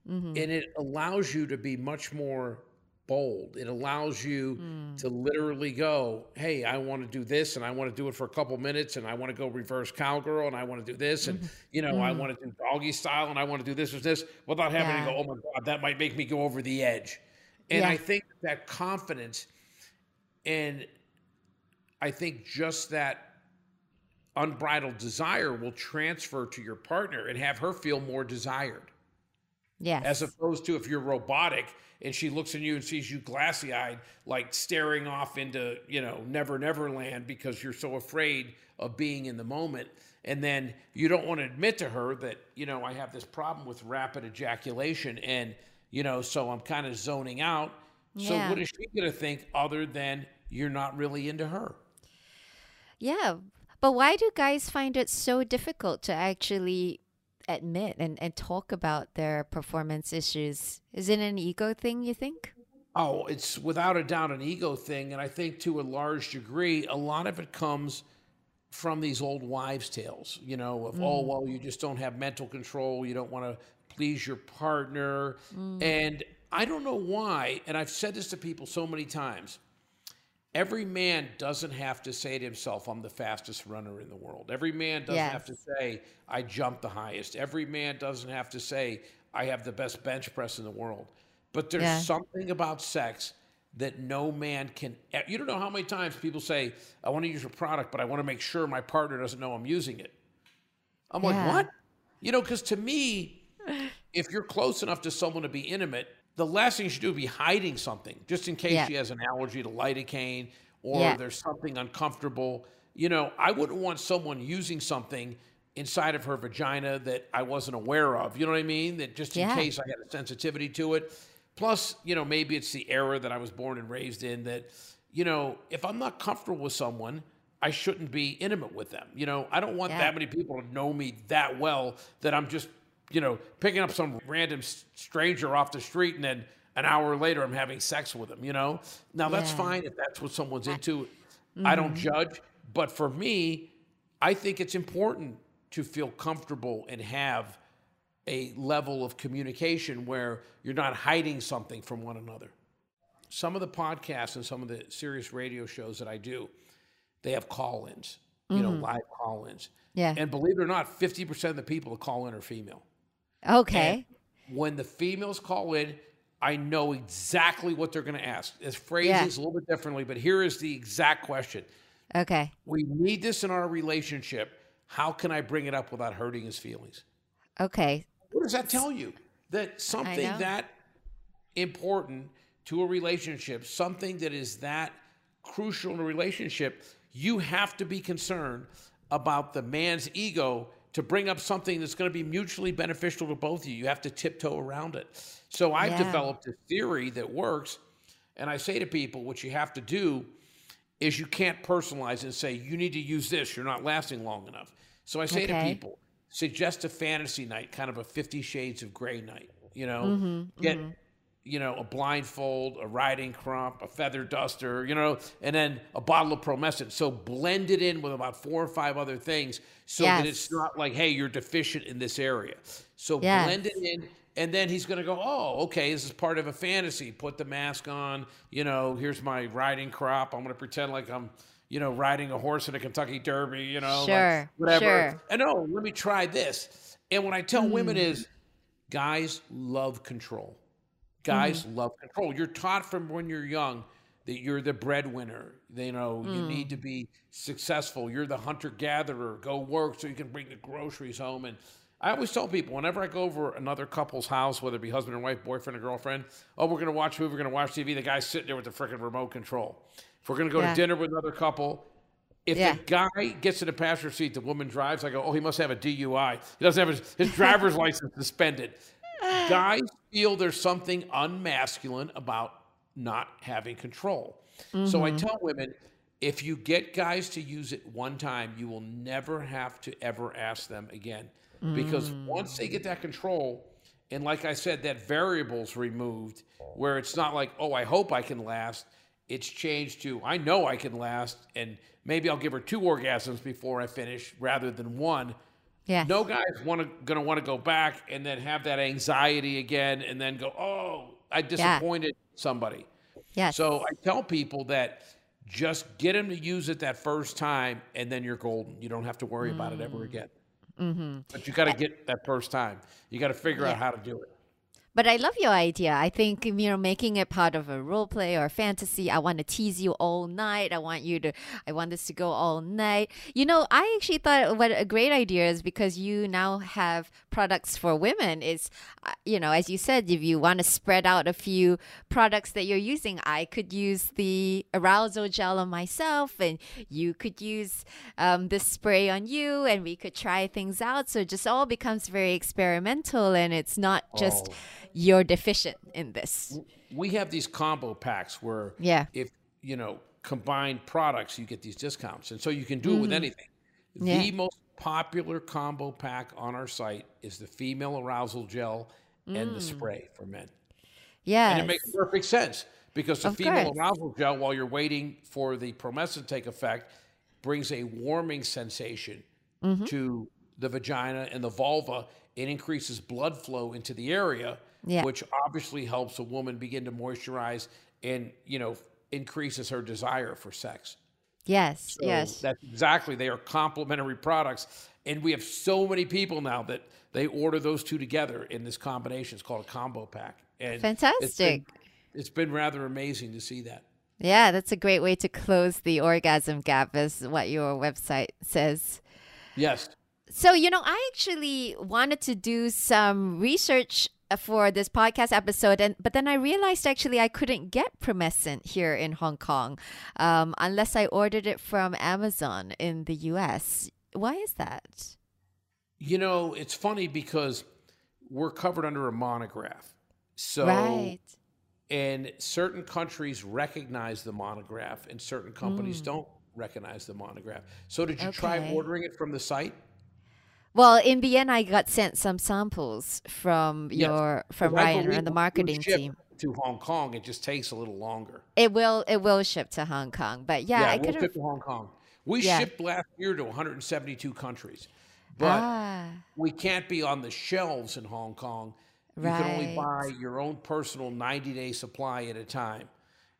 mm-hmm. and it allows you to be much more bold. It allows you mm. to literally go, hey, I want to do this and I want to do it for a couple minutes and I want to go reverse cowgirl and I want to do this and, mm-hmm. you know, mm. I want to do doggy style and I want to do this or this without having yeah. to go, oh my God, that might make me go over the edge. And yeah. I think that confidence and I think just that unbridled desire will transfer to your partner and have her feel more desired. Yes. As opposed to if you're robotic and she looks at you and sees you glassy eyed, like staring off into, you know, never, never land because you're so afraid of being in the moment. And then you don't want to admit to her that, you know, I have this problem with rapid ejaculation. And, you know, so I'm kind of zoning out. So what is she going to think other than you're not really into her? Yeah. But why do guys find it so difficult to actually admit and, and talk about their performance issues? Is it an ego thing, you think? Oh, it's without a doubt an ego thing. And I think to a large degree, a lot of it comes from these old wives' tales, you know, of, oh, mm. well, you just don't have mental control. You don't want to please your partner. Mm. And I don't know why. And I've said this to people so many times. Every man doesn't have to say to himself, I'm the fastest runner in the world. Every man doesn't Yes. have to say, I jump the highest. Every man doesn't have to say, I have the best bench press in the world. But there's Yeah. something about sex that no man can. You don't know how many times people say, I want to use your product, but I want to make sure my partner doesn't know I'm using it. I'm Yeah. like, what? You know, because to me, if you're close enough to someone to be intimate, the last thing you should do would be hiding something, just in case Yeah. she has an allergy to lidocaine or Yeah. there's something uncomfortable. You know, I wouldn't want someone using something inside of her vagina that I wasn't aware of. You know what I mean? That just in Yeah. case I had a sensitivity to it. Plus, you know, maybe it's the era that I was born and raised in that, you know, if I'm not comfortable with someone, I shouldn't be intimate with them. You know, I don't want Yeah. that many people to know me that well that I'm just, you know, picking up some random stranger off the street and then an hour later I'm having sex with them, you know? Now that's Yeah. fine if that's what someone's into. I don't mm-hmm. judge, but for me, I think it's important to feel comfortable and have a level of communication where you're not hiding something from one another. Some of the podcasts and some of the Sirius radio shows that I do, they have call-ins, you know, mm-hmm. live call-ins. Yeah. And believe it or not, 50% of the people that call in are female. Okay. When the females call in, I know exactly what they're going to ask. It's phrased Yeah. a little bit differently, but here is the exact question. Okay. We need this in our relationship. How can I bring it up without hurting his feelings? Okay. What does that tell you? That something that important to a relationship, something that is that crucial in a relationship, you have to be concerned about the man's ego to bring up something that's going to be mutually beneficial to both of you. You have to tiptoe around it. So I've Yeah. developed a theory that works. And I say to people, what you have to do is you can't personalize and say, you need to use this, you're not lasting long enough. So I say to people, suggest a fantasy night, kind of a 50 shades of gray night, you know, Mm-hmm, get, you know, a blindfold, a riding crop, a feather duster, you know, and then a bottle of promescent. So blend it in with about four or five other things so that it's not like, hey, you're deficient in this area. So Yes. blend it in. And then he's going to go, oh, okay, this is part of a fantasy. Put the mask on. You know, here's my riding crop. I'm going to pretend like I'm, you know, riding a horse in a Kentucky Derby, you know, like whatever. sure. And oh, let me try this. And what I tell Mm. women is, guys love control. Guys Mm-hmm. love control. You're taught from when you're young that you're the breadwinner. You know, you Mm. need to be successful. You're the hunter gatherer. Go work so you can bring the groceries home. And I always tell people whenever I go over another couple's house, whether it be husband and wife, boyfriend or girlfriend, oh, we're going to watch a movie, we're going to watch TV. The guy's sitting there with the freaking remote control. If we're going to go Yeah. to dinner with another couple, if Yeah. the guy gets in the passenger seat, the woman drives. I go, oh, he must have a DUI. He doesn't have his, his driver's license suspended. Guys feel there's something unmasculine about not having control. So I mm-hmm. tell women, if you get guys to use it one time, you will never have to ever ask them again. Because once they get mm. that control, and like I said, that variable's removed, where it's not like, oh, I hope I can last. It's changed to, I know I can last, and maybe I'll give her two orgasms before I finish rather than one. Yeah. No guy's want to going to want to go back and then have that anxiety again, and then go, oh, I disappointed somebody. Yeah. So I tell people that just get them to use it that first time, and then you're golden. You don't have to worry about it ever again. Mm-hmm. But you got to get that first time. You got to figure out how to do it. But I love your idea. I think you know making it part of a role play or fantasy. I want to tease you all night. I want you to. I want this to go all night. You know, I actually thought what a great idea is because you now have products for women. Is uh, you know, as you said, if you want to spread out a few products that you're using, I could use the arousal gel on myself, and you could use um, this spray on you, and we could try things out. So it just all becomes very experimental, and it's not just Oh. You're deficient in this. We have these combo packs where Yeah. if you know combined products, you get these discounts, and so you can do it with anything. Mm. Yeah. The most popular combo pack on our site is the female arousal gel and Mm. the spray for men. Yeah. And it makes perfect sense because the Of female course. arousal gel, while you're waiting for the Promescent to take effect, brings a warming sensation Mm-hmm. to the vagina and the vulva. It increases blood flow into the area, Yeah. which obviously helps a woman begin to moisturize and you know increases her desire for sex. Yes. So yes. That's exactly. They are complementary products. And we have so many people now that they order those two together in this combination. It's called a combo pack. And It's been, Fantastic. it's been rather amazing to see that. Yeah, that's a great way to close the orgasm gap, is what your website says. Yes. So, you know, I actually wanted to do some research for this podcast episode, and but then I realized actually I couldn't get Promescent here in Hong Kong um, unless I ordered it from Amazon in the US. Why is that? You know, it's funny because we're covered under a monograph. So, right. and certain countries recognize the monograph and certain companies Hmm. don't recognize the monograph. So, did you try ordering it from the site? Well, in the end, I got sent some samples from Yes. your from Ryan and the marketing ship team. To Hong Kong, it just takes a little longer. It will it will ship to Hong Kong, but yeah, Yeah, I could ship to Hong Kong. We Yeah. shipped last year to 172 countries, but Ah, we can't be on the shelves in Hong Kong. You can only buy your own personal 90 day supply at a time.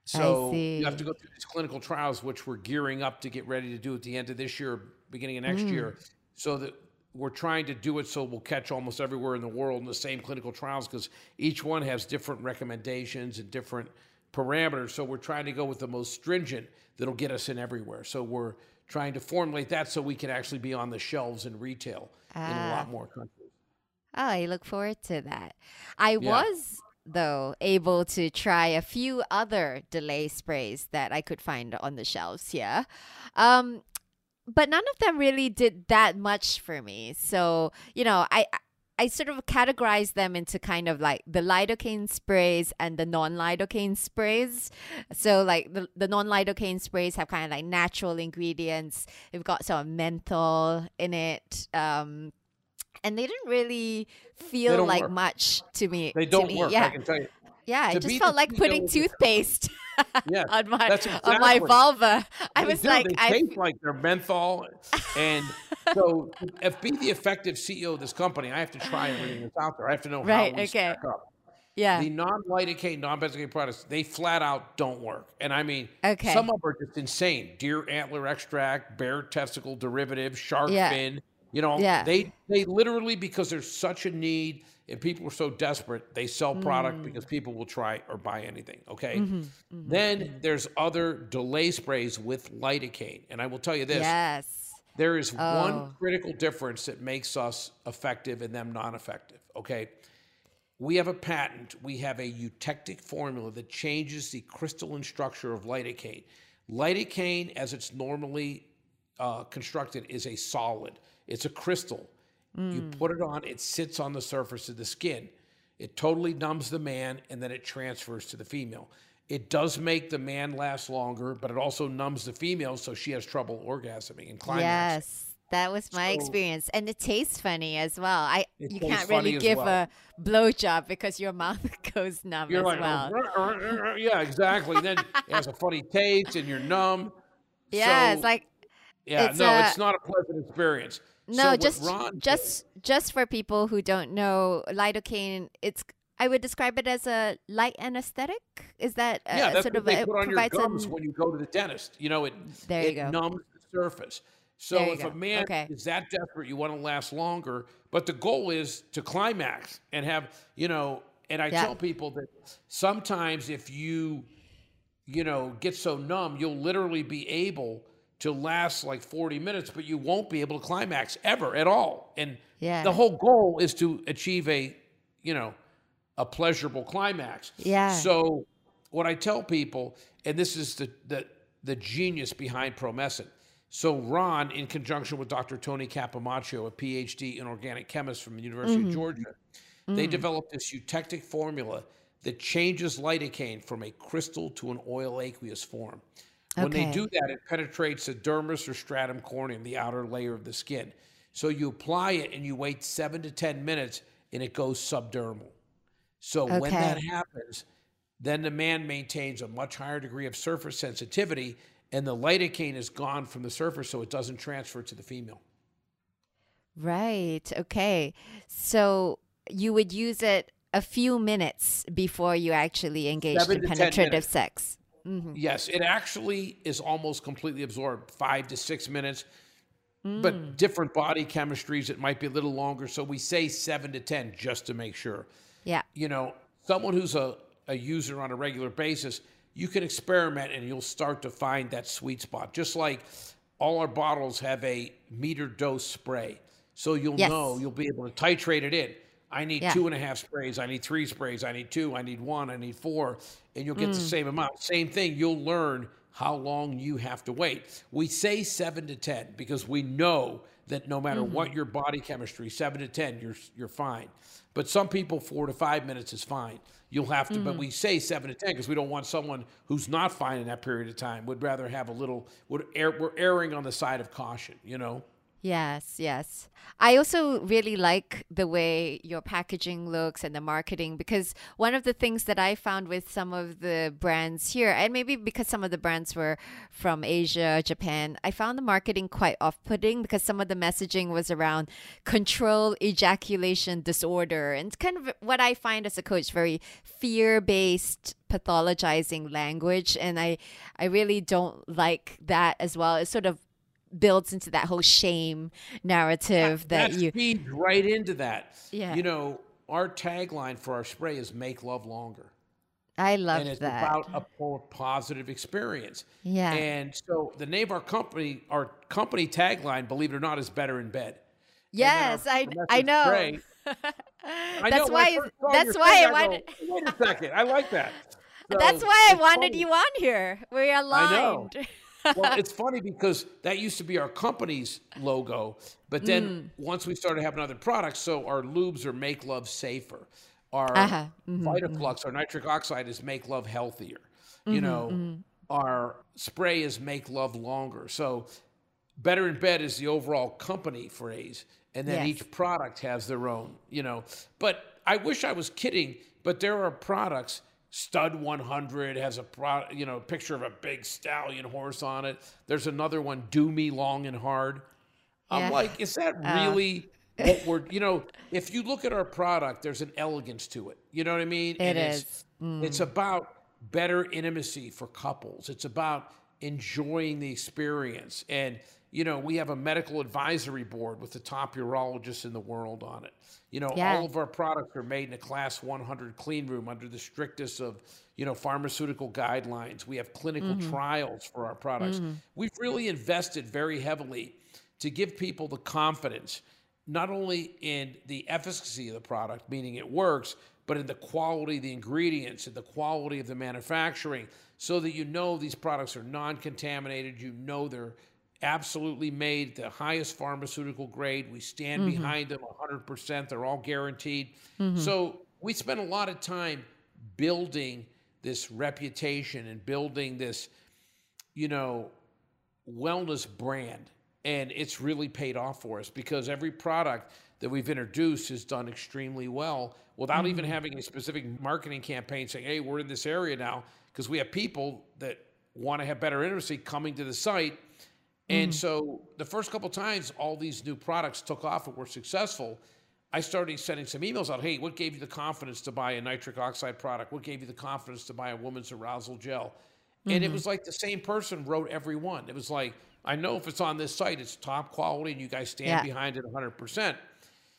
So you have to go through these clinical trials, which we're gearing up to get ready to do at the end of this year, beginning of next Mm. year. So that we're trying to do it so we'll catch almost everywhere in the world in the same clinical trials because each one has different recommendations and different parameters. So we're trying to go with the most stringent that'll get us in everywhere. So we're trying to formulate that so we can actually be on the shelves in retail in a Ah. lot more countries. oh, I look forward to that. I Yeah. was though able to try a few other delay sprays that I could find on the shelves here. Um, but none of them really did that much for me. So, you know, I I sort of categorize them into kind of like the lidocaine sprays and the non-lidocaine sprays. So like the, the non-lidocaine sprays have kind of like natural ingredients. They've got some menthol in it. Um and they didn't really feel like work. much to me. They don't me. work, Yeah. I can tell you. Yeah, To it just felt like putting toothpaste Yes, on my that's on my vulva. I They was do. like, they I taste like they're menthol, and so if be the effective CEO of this company, I have to try everything that's out there. I have to know Right, how we okay. stack up. yeah. The non-lidocaine, non-benzocaine products, they flat out don't work. And I mean, Okay. some of them are just insane. Deer antler extract, bear testicle derivative, shark Yeah. fin. You know, Yeah. they they literally because there's such a need and people are so desperate, they sell Mm. product because people will try or buy anything. Okay. Mm-hmm, Then there's other delay sprays with lidocaine, and I will tell you this: yes. there is Oh. one critical difference that makes us effective and them non-effective. Okay. We have a patent. We have a eutectic formula that changes the crystalline structure of lidocaine. Lidocaine, as it's normally uh, constructed, is a solid. It's a crystal. You hmm. put it on, it sits on the surface of the skin. It totally numbs the man, and then it transfers to the female. It does make the man last longer, but it also numbs the female, so she has trouble orgasming and climaxing. Yes. That was my So- experience. And it tastes funny as well. I you can't really give well. a blowjob because your mouth goes numb You're as like, well. Yeah, exactly. Then it has a funny taste, and you're numb. yeah, So, it's like yeah, it's no, a- it's not a pleasant experience. No, So just Ron did- just just for people who don't know, lidocaine. It's I would describe it as a light anesthetic. Is that uh, yeah, that's sort what of they a, put on your provides gums an- when you go to the dentist. You know, it There you it go. numbs the surface. So if go. a man Okay. is that desperate, you want to last longer. But the goal is to climax and have you know. And I Yeah. tell people that sometimes if you you know get so numb, you'll literally be able to last like 40 minutes, but you won't be able to climax ever at all. And Yeah. the whole goal is to achieve a, you know, a pleasurable climax. Yeah. So what I tell people, and this is the the, the genius behind Promescent. So Ron, in conjunction with Dr. Tony Capomaccio, a PhD in organic chemist from the University Mm-hmm. of Georgia, They developed this eutectic formula that changes lidocaine from a crystal to an oil aqueous form. When they do that, it penetrates the dermis or stratum corneum, the outer layer of the skin. So you apply it and you wait seven to 10 minutes and it goes subdermal. So when that happens, then the man maintains a much higher degree of surface sensitivity and the lidocaine is gone from the surface so it doesn't transfer to the female. Right. Okay. So you would use it a few minutes before you actually engaged Seven in penetrative sex. Hmm Yes, it actually is almost completely absorbed, five to six minutes. Mm. But different body chemistries, it might be a little longer. So we say seven to 10 just to make sure. Yeah. You know, someone who's a, a user on a regular basis, you can experiment and you'll start to find that sweet spot. Just like all our bottles have a meter dose spray. So you'll Yes. know, you'll be able to titrate it in. I need Yeah. two and a half sprays. I need three sprays. I need two. I need one. I need four. And you'll get the hmm. same amount. Same thing. You'll learn how long you have to wait. We say seven to 10 because we know that no matter what hmm. your body chemistry, seven to 10, you're, you're fine. But some people, four to five minutes is fine. You'll have to, but hmm. we say seven to 10 because we don't want someone who's not fine in that period of time. Would rather have a little, would we're erring on the side of caution, you know? Yes, yes. I also really like the way your packaging looks and the marketing because one of the things that I found with some of the brands here, and maybe because some of the brands were from Asia, Japan, I found the marketing quite off putting because some of the messaging was around control ejaculation disorder and kind of what I find as a coach very fear based pathologizing language and I I really don't like that as well. It sort of builds into that whole shame narrative that, you feed right into that. Yeah. You know, our tagline for our spray is "Make love longer," I love and it's that. about a positive experience. Yeah. And so the name of our company, our company tagline, believe it or not, is "Better in Bed." yes, our I I know. spray- I that's know, I why that's why thing, I go, wanted Wait a second, I like that. that's why I wanted funny. you on here. We're aligned. well, it's funny because that used to be our company's logo, but then Mm. once we started having other products, so our lubes are make love safer. Our Uh-huh. Mhm, Vitaflux, our nitric oxide is make love healthier. Mm-hmm, You know, our spray is make love longer. So better in bed is the overall company phrase, and then Yes. each product has their own. You know, but I wish I was kidding. But there are products. Stud 100 has a pro, you know picture of a big stallion horse on it. There's another one, Do Me Long and Hard. I'm Yeah. like, is that really what we're? You know, if you look at our product, there's an elegance to it. You know what I mean? It it's, is. Mm. It's about better intimacy for couples. It's about enjoying the experience. And, you know, we have a medical advisory board with the top urologists in the world on it. You know, all of our products are made in a class 100 clean room under the strictest of, you know, pharmaceutical guidelines. We have clinical mm-hmm. trials for our products. Mm-hmm. We've really invested very heavily to give people the confidence not only in the efficacy of the product, meaning it works, but in the quality of the ingredients and the quality of the manufacturing, so that you know these products are non contaminated, you know they're absolutely made the highest pharmaceutical grade. We stand mm-hmm. behind them 100%, they're all guaranteed. Mm-hmm. So we spent a lot of time building this reputation and building this, you know, wellness brand. And it's really paid off for us because every product that we've introduced has done extremely well without even mm-hmm. having a specific marketing campaign saying, hey, we're in this area now. Because we have people that want to have better intimacy coming to the site. And mm. so the first couple times all these new products took off and were successful, I started sending some emails out. Hey, what gave you the confidence to buy a nitric oxide product? What gave you the confidence to buy a woman's arousal gel? And it mm-hmm. was like the same person wrote every one. It was like, I know if it's on this site, it's top quality and you guys stand Yeah. behind it 100%.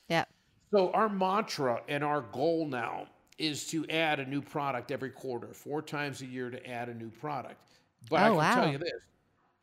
Yeah. So our mantra and our goal now is to add a new product every quarter, four times a year to add a new product. But oh, I Oh, can tell you this: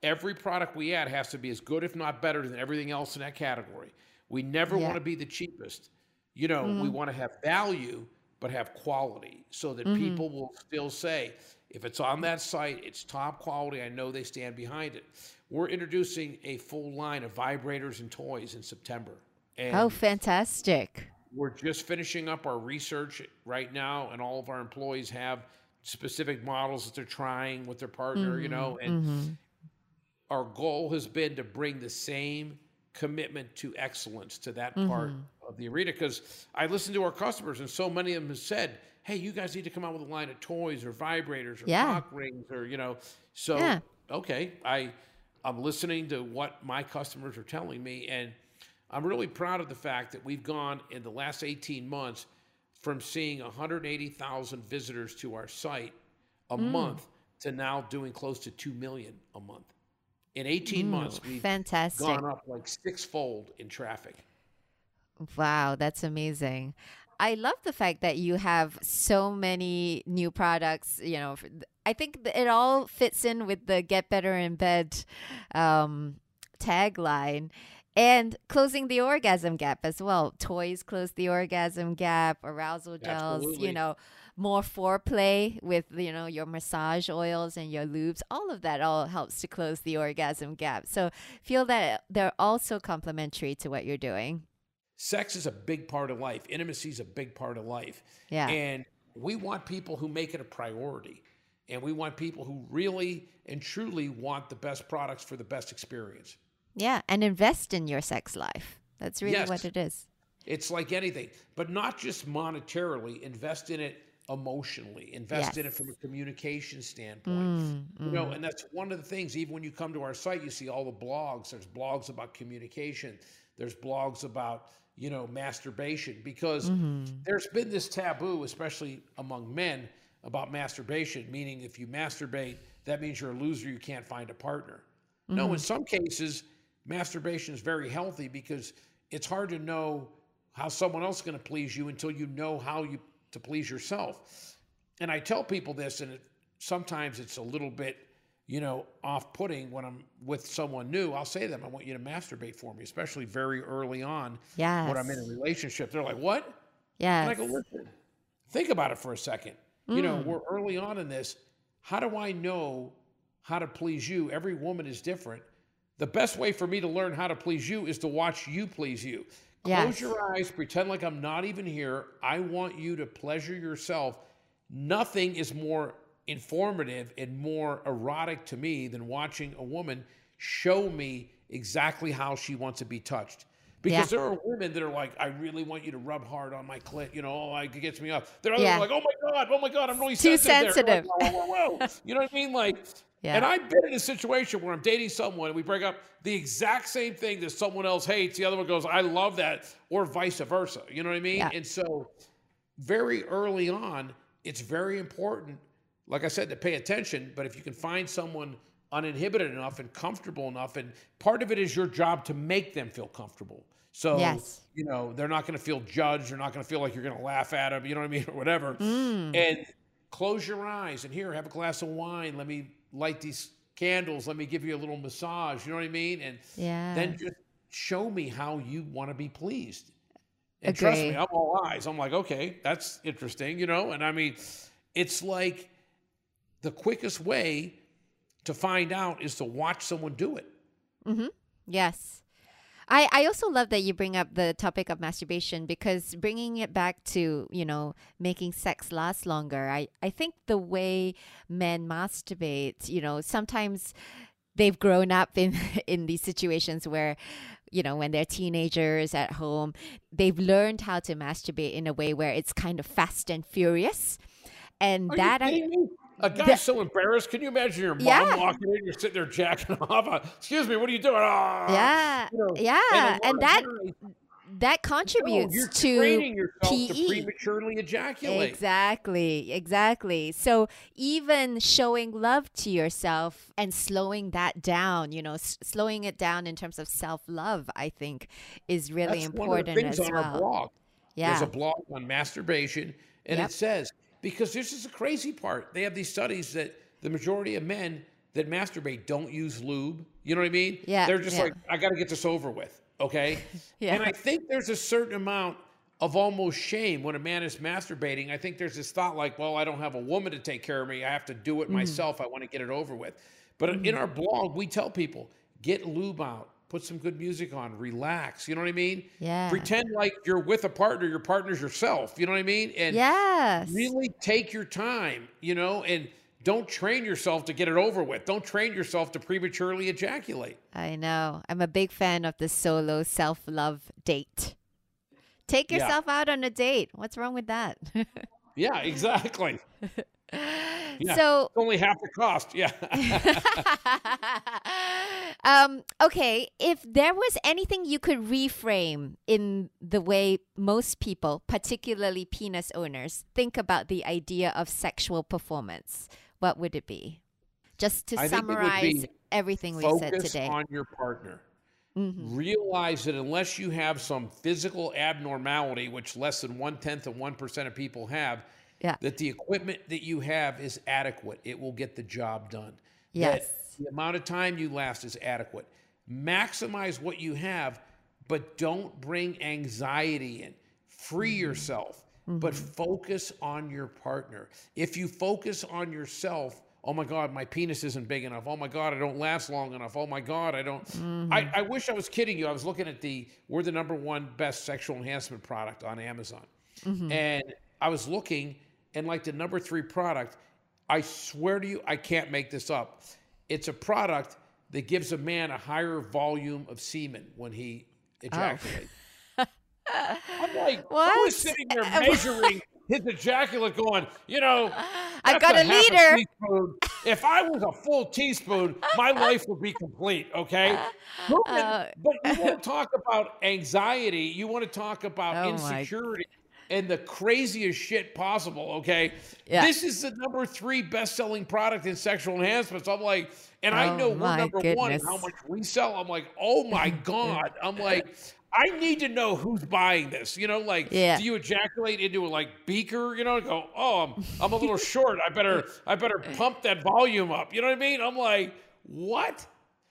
every product we add has to be as good, if not better, than everything else in that category. We never Yeah. Mm-hmm. want to be the cheapest. You know, we want to have value, but have quality, so that Mm-hmm. people will still say, if it's on that site, it's top quality. I know they stand behind it. We're introducing a full line of vibrators and toys in September. And Oh, fantastic. We're just finishing up our research right now, and all of our employees have specific models that they're trying with their partner, you know, and our goal has been to bring the same commitment to excellence to that part of the arena because I listen to our customers and so many of them have said, "Hey, you guys need to come out with a line of toys or vibrators or Yeah. cock rings or you know." So Yeah. okay, I I'm listening to what my customers are telling me and I'm really proud of the fact that we've gone in the last 18 months from seeing 180,000 visitors to our site a Mm. month to now doing close to 2 million a month. In 18 months, we've Fantastic. gone up like sixfold in traffic. Wow, that's amazing. I love the fact that you have so many new products. You know, i think it all fits in with the "Get Better in Bed" um, tagline, and closing the orgasm gap as well. Toys close the orgasm gap. Arousal gels. Absolutely. You know, more foreplay with you know your massage oils and your lubes. All of that all helps to close the orgasm gap. So feel that they're also complementary to what you're doing. Sex is a big part of life. Intimacy is a big part of life. Yeah. And we want people who make it a priority. And we want people who really and truly want the best products for the best experience. Yeah, and invest in your sex life. That's really Yes. what it is. It's like anything, but not just monetarily. Invest in it emotionally. Invest in it from a communication standpoint. You know, and mm-hmm. that's one of the things. Even when you come to our site, you see all the blogs. There's blogs about communication. There's blogs about you know masturbation because mm-hmm. there's been this taboo, especially among men, about masturbation. Meaning, if you masturbate, that means you're a loser. You can't find a partner. No, in mm-hmm. some cases, masturbation is very healthy because it's hard to know how someone else is going to please you until you know how you to please yourself. And I tell people this, and it, sometimes it's a little bit, you know, off-putting when I'm with someone new. I'll say to them, "I want you to masturbate for me," especially very early on when I'm in a relationship. They're like, "What?" And I go, listen, think about it for a second. You know, mm. we're early on in this. How do I know how to please you? Every woman is different. The best way for me to learn how to please you is to watch you please you. Close your eyes, pretend like I'm not even here. I want you to pleasure yourself. Nothing is more informative and more erotic to me than watching a woman show me exactly how she wants to be touched. Because Yeah. there are women that are like, I really want you to rub hard on my clit. You know, oh, it gets me up. There are Yeah. like, oh my God, oh my God, I'm really Too sensitive. there." sensitive. Like, whoa, whoa, whoa. You know what I mean? Like, Yeah. and I've been in a situation where I'm dating someone and we break up the exact same thing that someone else hates. The other one goes, I love that, or vice versa. You know what I mean? Yeah. And so, very early on, it's very important, like I said, to pay attention. But if you can find someone uninhibited enough and comfortable enough, and part of it is your job to make them feel comfortable. So, Yes. you know, they're not going to feel judged. They're not going to feel like you're going to laugh at them. You know what I mean? Or whatever. Mm. And close your eyes and here, have a glass of wine. Let me light these candles. Let me give you a little massage. You know what I mean? And Yeah. then just show me how you want to be pleased. And trust me, I'm all eyes. I'm like, okay, that's interesting, you know? And I mean, it's like the quickest way to find out is to watch someone do it. Mm-hmm. Yes. I, I also love that you bring up the topic of masturbation because bringing it back to, you know, making sex last longer, I, I think the way men masturbate, you know, sometimes they've grown up in, in these situations where, you know, when they're teenagers at home, they've learned how to masturbate in a way where it's kind of fast and furious. And Are that you I, kidding me? A guy's so embarrassed. Can you imagine your mom Yeah. walking in, you're sitting there jacking off? Uh, Excuse me, what are you doing? Ah, yeah, you know, yeah, a lot and that that contributes you're to PE. prematurely ejaculate. Exactly, exactly. So even showing love to yourself and slowing that down, you know, s- slowing it down in terms of self love, I think is really That's important one of the things as on well. our blog. Yeah. There's a blog on masturbation, and Yep. it says because this is the crazy part. They have these studies that the majority of men that masturbate don't use lube. You know what I mean? Yeah, They're just yeah. like, I got to get this over with. Okay. Yeah. And I think there's a certain amount of almost shame when a man is masturbating. I think there's this thought like, well, I don't have a woman to take care of me. I have to do Mm. it myself. I want to get it over with. But in our blog, we tell people get lube out, put some good music on, relax. You know what I mean? Yeah. Pretend like you're with a partner, your partner's yourself. You know what I mean? And Yes. really take your time, you know, and don't train yourself to get it over with. Don't train yourself to prematurely ejaculate. I know. I'm a big fan of the solo self love date. Take Yeah. yourself out on a date. What's wrong with that? Yeah, exactly. Yeah. So, It's only half the cost. Yeah. um, okay, if there was anything you could reframe in the way most people, particularly penis owners, think about the idea of sexual performance, what would it be? Just to I think it would summarize everything we said Focus today. on your partner. Mhm. Realize that unless you have some physical abnormality, which less than one tenth of 1% of people have, Yeah. that the equipment that you have is adequate. It will get the job done. That Yes. the amount of time you last is adequate. Maximize what you have, but don't bring anxiety in. Free Mm-hmm. yourself, but focus on your partner. If you focus on yourself, oh my God, my penis isn't big enough. Oh my God, I don't last long enough. Oh my God, I don't. Mm-hmm. I, I wish I was kidding you. I was looking at the, we're the number one best sexual enhancement product on Amazon. Mm-hmm. And I was looking, and like the number three product, I swear to you, I can't make this up. It's a product that gives a man a higher volume of semen when he ejaculates. I'm like, I What? was sitting there measuring his ejaculate, going, you know, I've got a half liter. If I was a full teaspoon, my life would be complete. Okay, Uh, but you want to talk about anxiety? You want to talk about Oh my- insecurity and the craziest shit possible. Okay, Yeah. this is the number three best-selling product in sexual enhancements. I'm like, and I Oh know we're number one in how much we sell. I'm like, oh my god. I'm like. I need to know who's buying this. You know, like, Yeah. do you ejaculate into a like beaker? You know, and go, oh, I'm, I'm a little short. I better, I better pump that volume up. You know what I mean? I'm like, what?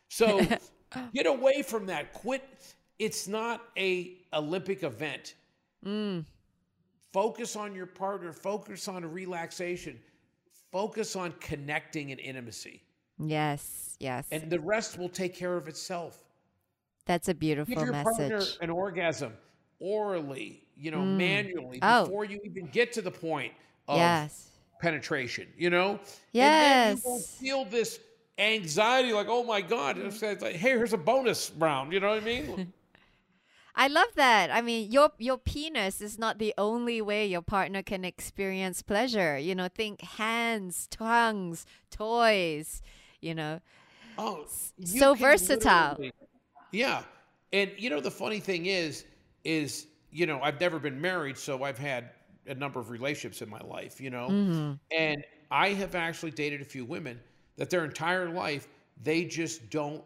So get away from that. Quit. It's not a Olympic event. Mm. Focus on your partner. Focus on relaxation. Focus on connecting and intimacy, Yes, yes. and the rest will take care of itself. That's a beautiful Give your partner message. an orgasm orally, you know, mm. manually Oh. before you even get to the point of Yes. penetration, you know? And then you won't feel this anxiety like, oh my God. It's like, hey, here's a bonus round. You know what I mean? I love that. I mean, your your penis is not the only way your partner can experience pleasure. You know, think hands, tongues, toys, you know. Oh, you so versatile. Yeah, and you know the funny thing is, is you know I've never been married, so I've had a number of relationships in my life, you know, Mm-hmm. and I have actually dated a few women that their entire life they just don't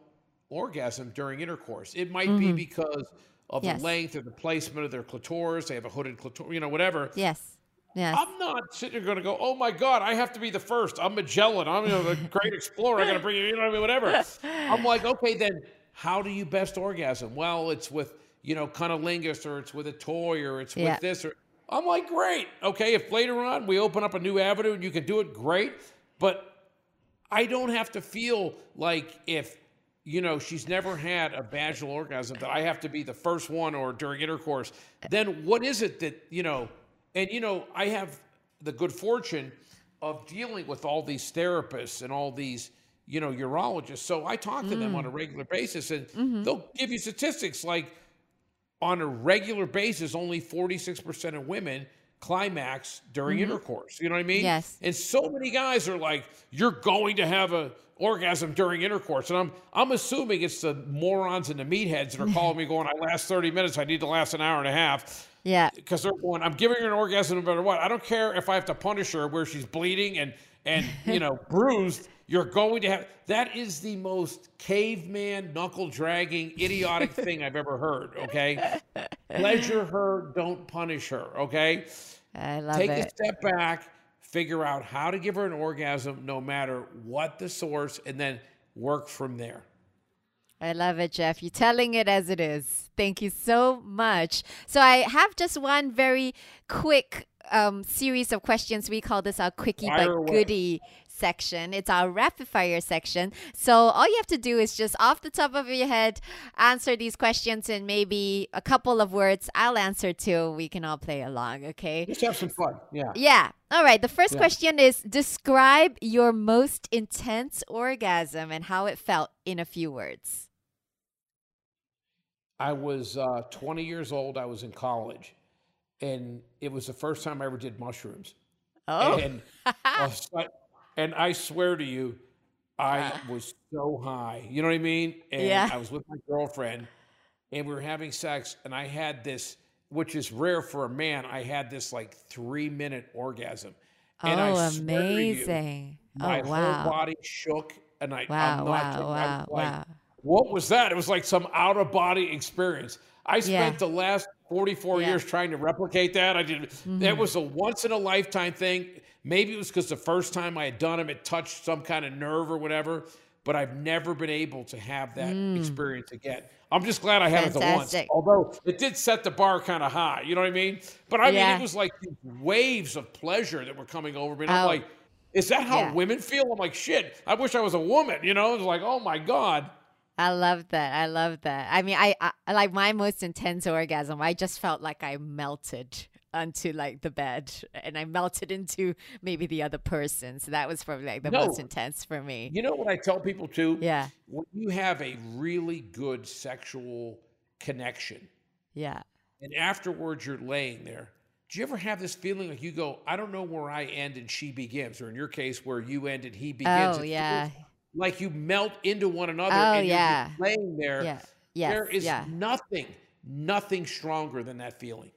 orgasm during intercourse. It might be because of. Yes. the length or the placement of their clitoris. They have a hooded clitoris, you know, whatever. Yes. Yes. I'm not sitting there going to go, oh my God, I have to be the first. I'm Magellan. I'm you know, the great explorer. I got to bring you, you know what I mean? Whatever. I'm like, okay, then how do you best orgasm? Well, it's with, you know, cunnilingus or it's with a toy or it's with this or. I'm like, great. Okay, if later on we open up a new avenue and you can do it, great. But I don't have to feel like if you know she's never had a vaginal orgasm that I have to be the first one or during intercourse. Then what is it that you know? And you know, I have the good fortune of dealing with all these therapists and all these you know urologists. So I talk to them on a mm. regular basis, and mm-hmm. they'll give you statistics like on a regular basis, only 46% of women climax during mm-hmm. intercourse. You know what I mean? Yes. And so many guys are like, "You're going to have a orgasm during intercourse," and I'm I'm assuming it's the morons and the meatheads that are calling me, going, "I last 30 minutes. I need to last an hour and a half." yeah. Because they're going, "I'm giving her an orgasm no matter what. I don't care if I have to punish her where she's bleeding and and you know bruised." You're going to have that is the most caveman knuckle dragging idiotic thing I've ever heard. Okay, pleasure her, don't punish her. Okay, I love it. take a step back, figure out how to give her an orgasm no matter what the source, and then work from there. I love it, Jeff. You're telling it as it is. Thank you so much. So I have just one very quick um, series of questions. We call this our quickie Fire but goodie section. It's our rapid fire section. So all you have to do is just off the top of your head answer these questions in maybe a couple of words. I'll answer too. We can all play along, okay? Let's have some fun. Yeah. Yeah. All right. The first Yeah. question is describe your most intense orgasm and how it felt in a few words. I was uh, 20 years old. I was in college, and it was the first time I ever did mushrooms. Oh. And, uh, and I swear to you, I was so high. You know what I mean? And Yeah. I was with my girlfriend, and we were having sex, and I had this, which is rare for a man. I had this like three minute orgasm. And I oh, to you, amazing. my oh, wow. whole body shook, and I, Wow, I'm not wow, wow, like, wow. what was that? It was like some out of body experience. I spent Yeah. the last 44 Yeah. Mm-hmm. years trying to replicate that. I did. That was a once in a lifetime thing. Maybe it was because the first time I had done them, it touched some kind of nerve or whatever. But I've never been able to have that experience again. I'm just glad I had it the once. Mm. Although it did set the bar kind of high. You know what I mean? But I mean, it was like waves of pleasure that were coming over me. And I'm Oh. like, is that how Yeah. women feel? I'm like, shit. I wish I was a woman. You know, it's like, oh my god. I love that. I love that. I mean, I, I like my most intense orgasm. I just felt like I melted onto like the bed and I melted into maybe the other person. So that was probably like the most intense for me. You know what I tell people too? Yeah. When you have a really good sexual connection Yeah. and afterwards you're laying there, do you ever have this feeling like you go, I don't know where I end and she begins, or in your case where you end and he begins? Oh, yeah. like you melt into one another Oh, and yeah. you're laying there. Yeah. Yes. There is yeah. nothing, nothing stronger than that feeling.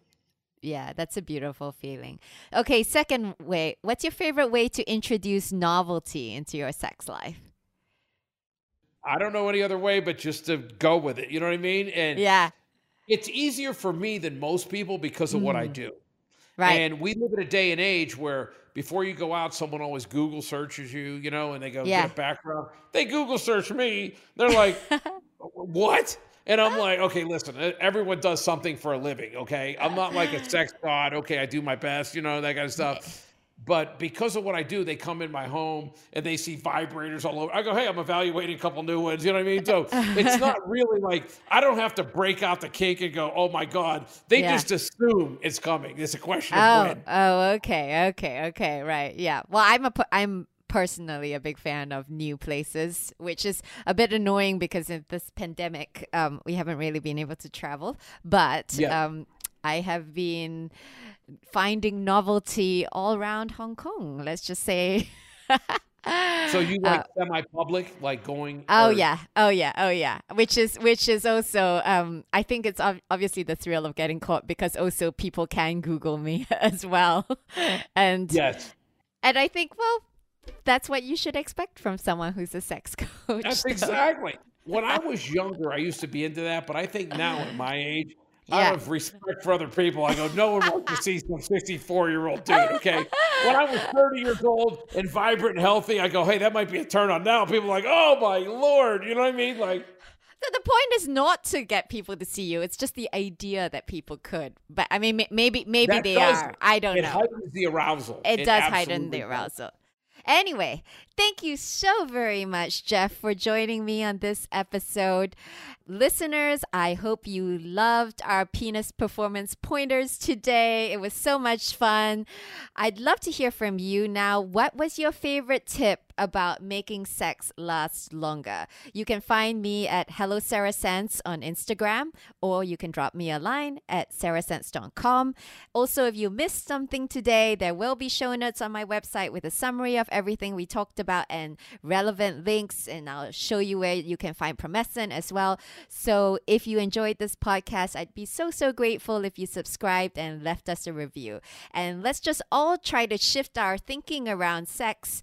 Yeah, that's a beautiful feeling. Okay, second way. What's your favorite way to introduce novelty into your sex life? I don't know any other way but just to go with it. You know what I mean? And Yeah. it's easier for me than most people because of what I do. Mm. Right. And we live in a day and age where before you go out, someone always Google searches you, you know, and they go Yeah. get a background. They Google search me. They're like, what? And I'm like, okay, listen, everyone does something for a living, okay? I'm not like a sex god. Okay, I do my best, you know, that kind of stuff. But because of what I do, they come in my home and they see vibrators all over. I go, hey, I'm evaluating a couple new ones. You know what I mean? So it's not really like I don't have to break out the cake and go, oh my God. They Yeah. just assume it's coming. It's a question of Oh, when. oh, okay, okay, okay, right, yeah. Well, I'm a, I'm personally a big fan of new places, which is a bit annoying because of this pandemic, um, we haven't really been able to travel. But Yeah. um, I have been finding novelty all around Hong Kong. Let's just say. So you like semi-public, like going? Oh or- yeah, oh yeah, oh yeah. Which is which is also um I think it's ob- obviously the thrill of getting caught because also people can Google me as well, and Yes, and I think well that's what you should expect from someone who's a sex coach. that's exactly. When I was younger, I used to be into that, but I think now at my age, Yeah. out of respect for other people, I go, no one wants to see some 64-year-old dude. Okay. When I was 30 years old and vibrant and healthy, I go, hey, that might be a turn on. Now people are like, oh my lord, you know what I mean? Like, So the point is not to get people to see you. It's just the idea that people could. But I mean, maybe maybe that they does are. I don't it know. It heightens the arousal. It, does heighten the arousal. Anyway, thank you so very much, Jeff, for joining me on this episode. Listeners, I hope you loved our penis performance pointers today. It was so much fun. I'd love to hear from you now. What was your favorite about making sex last longer? You can find me at Hello Sarah Sense on Instagram, or you can drop me a line at sarahsense.com. Also, if you missed something today, there will be show notes on my website with a summary of everything we talked about and relevant links, and I'll show you where you can find Promescent as well. So, if you enjoyed this podcast, I'd be so, so grateful if you subscribed and left us a review. And let's just all try to shift our thinking around sex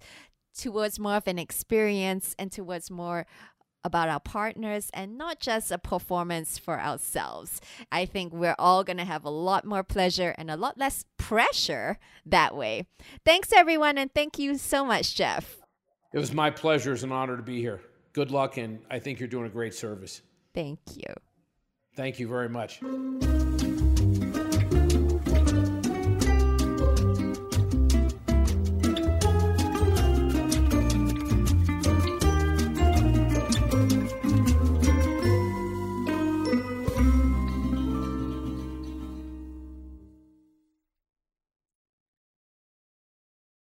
towards more of an experience and towards more about our partners and not just a performance for ourselves. I think we're all going to have a lot more pleasure and a lot less pressure that way. Thanks, everyone, and thank you so much, Jeff. It was my pleasure. It's an honor to be here. Good luck, and I think you're doing a great service. Thank you. Thank you very much.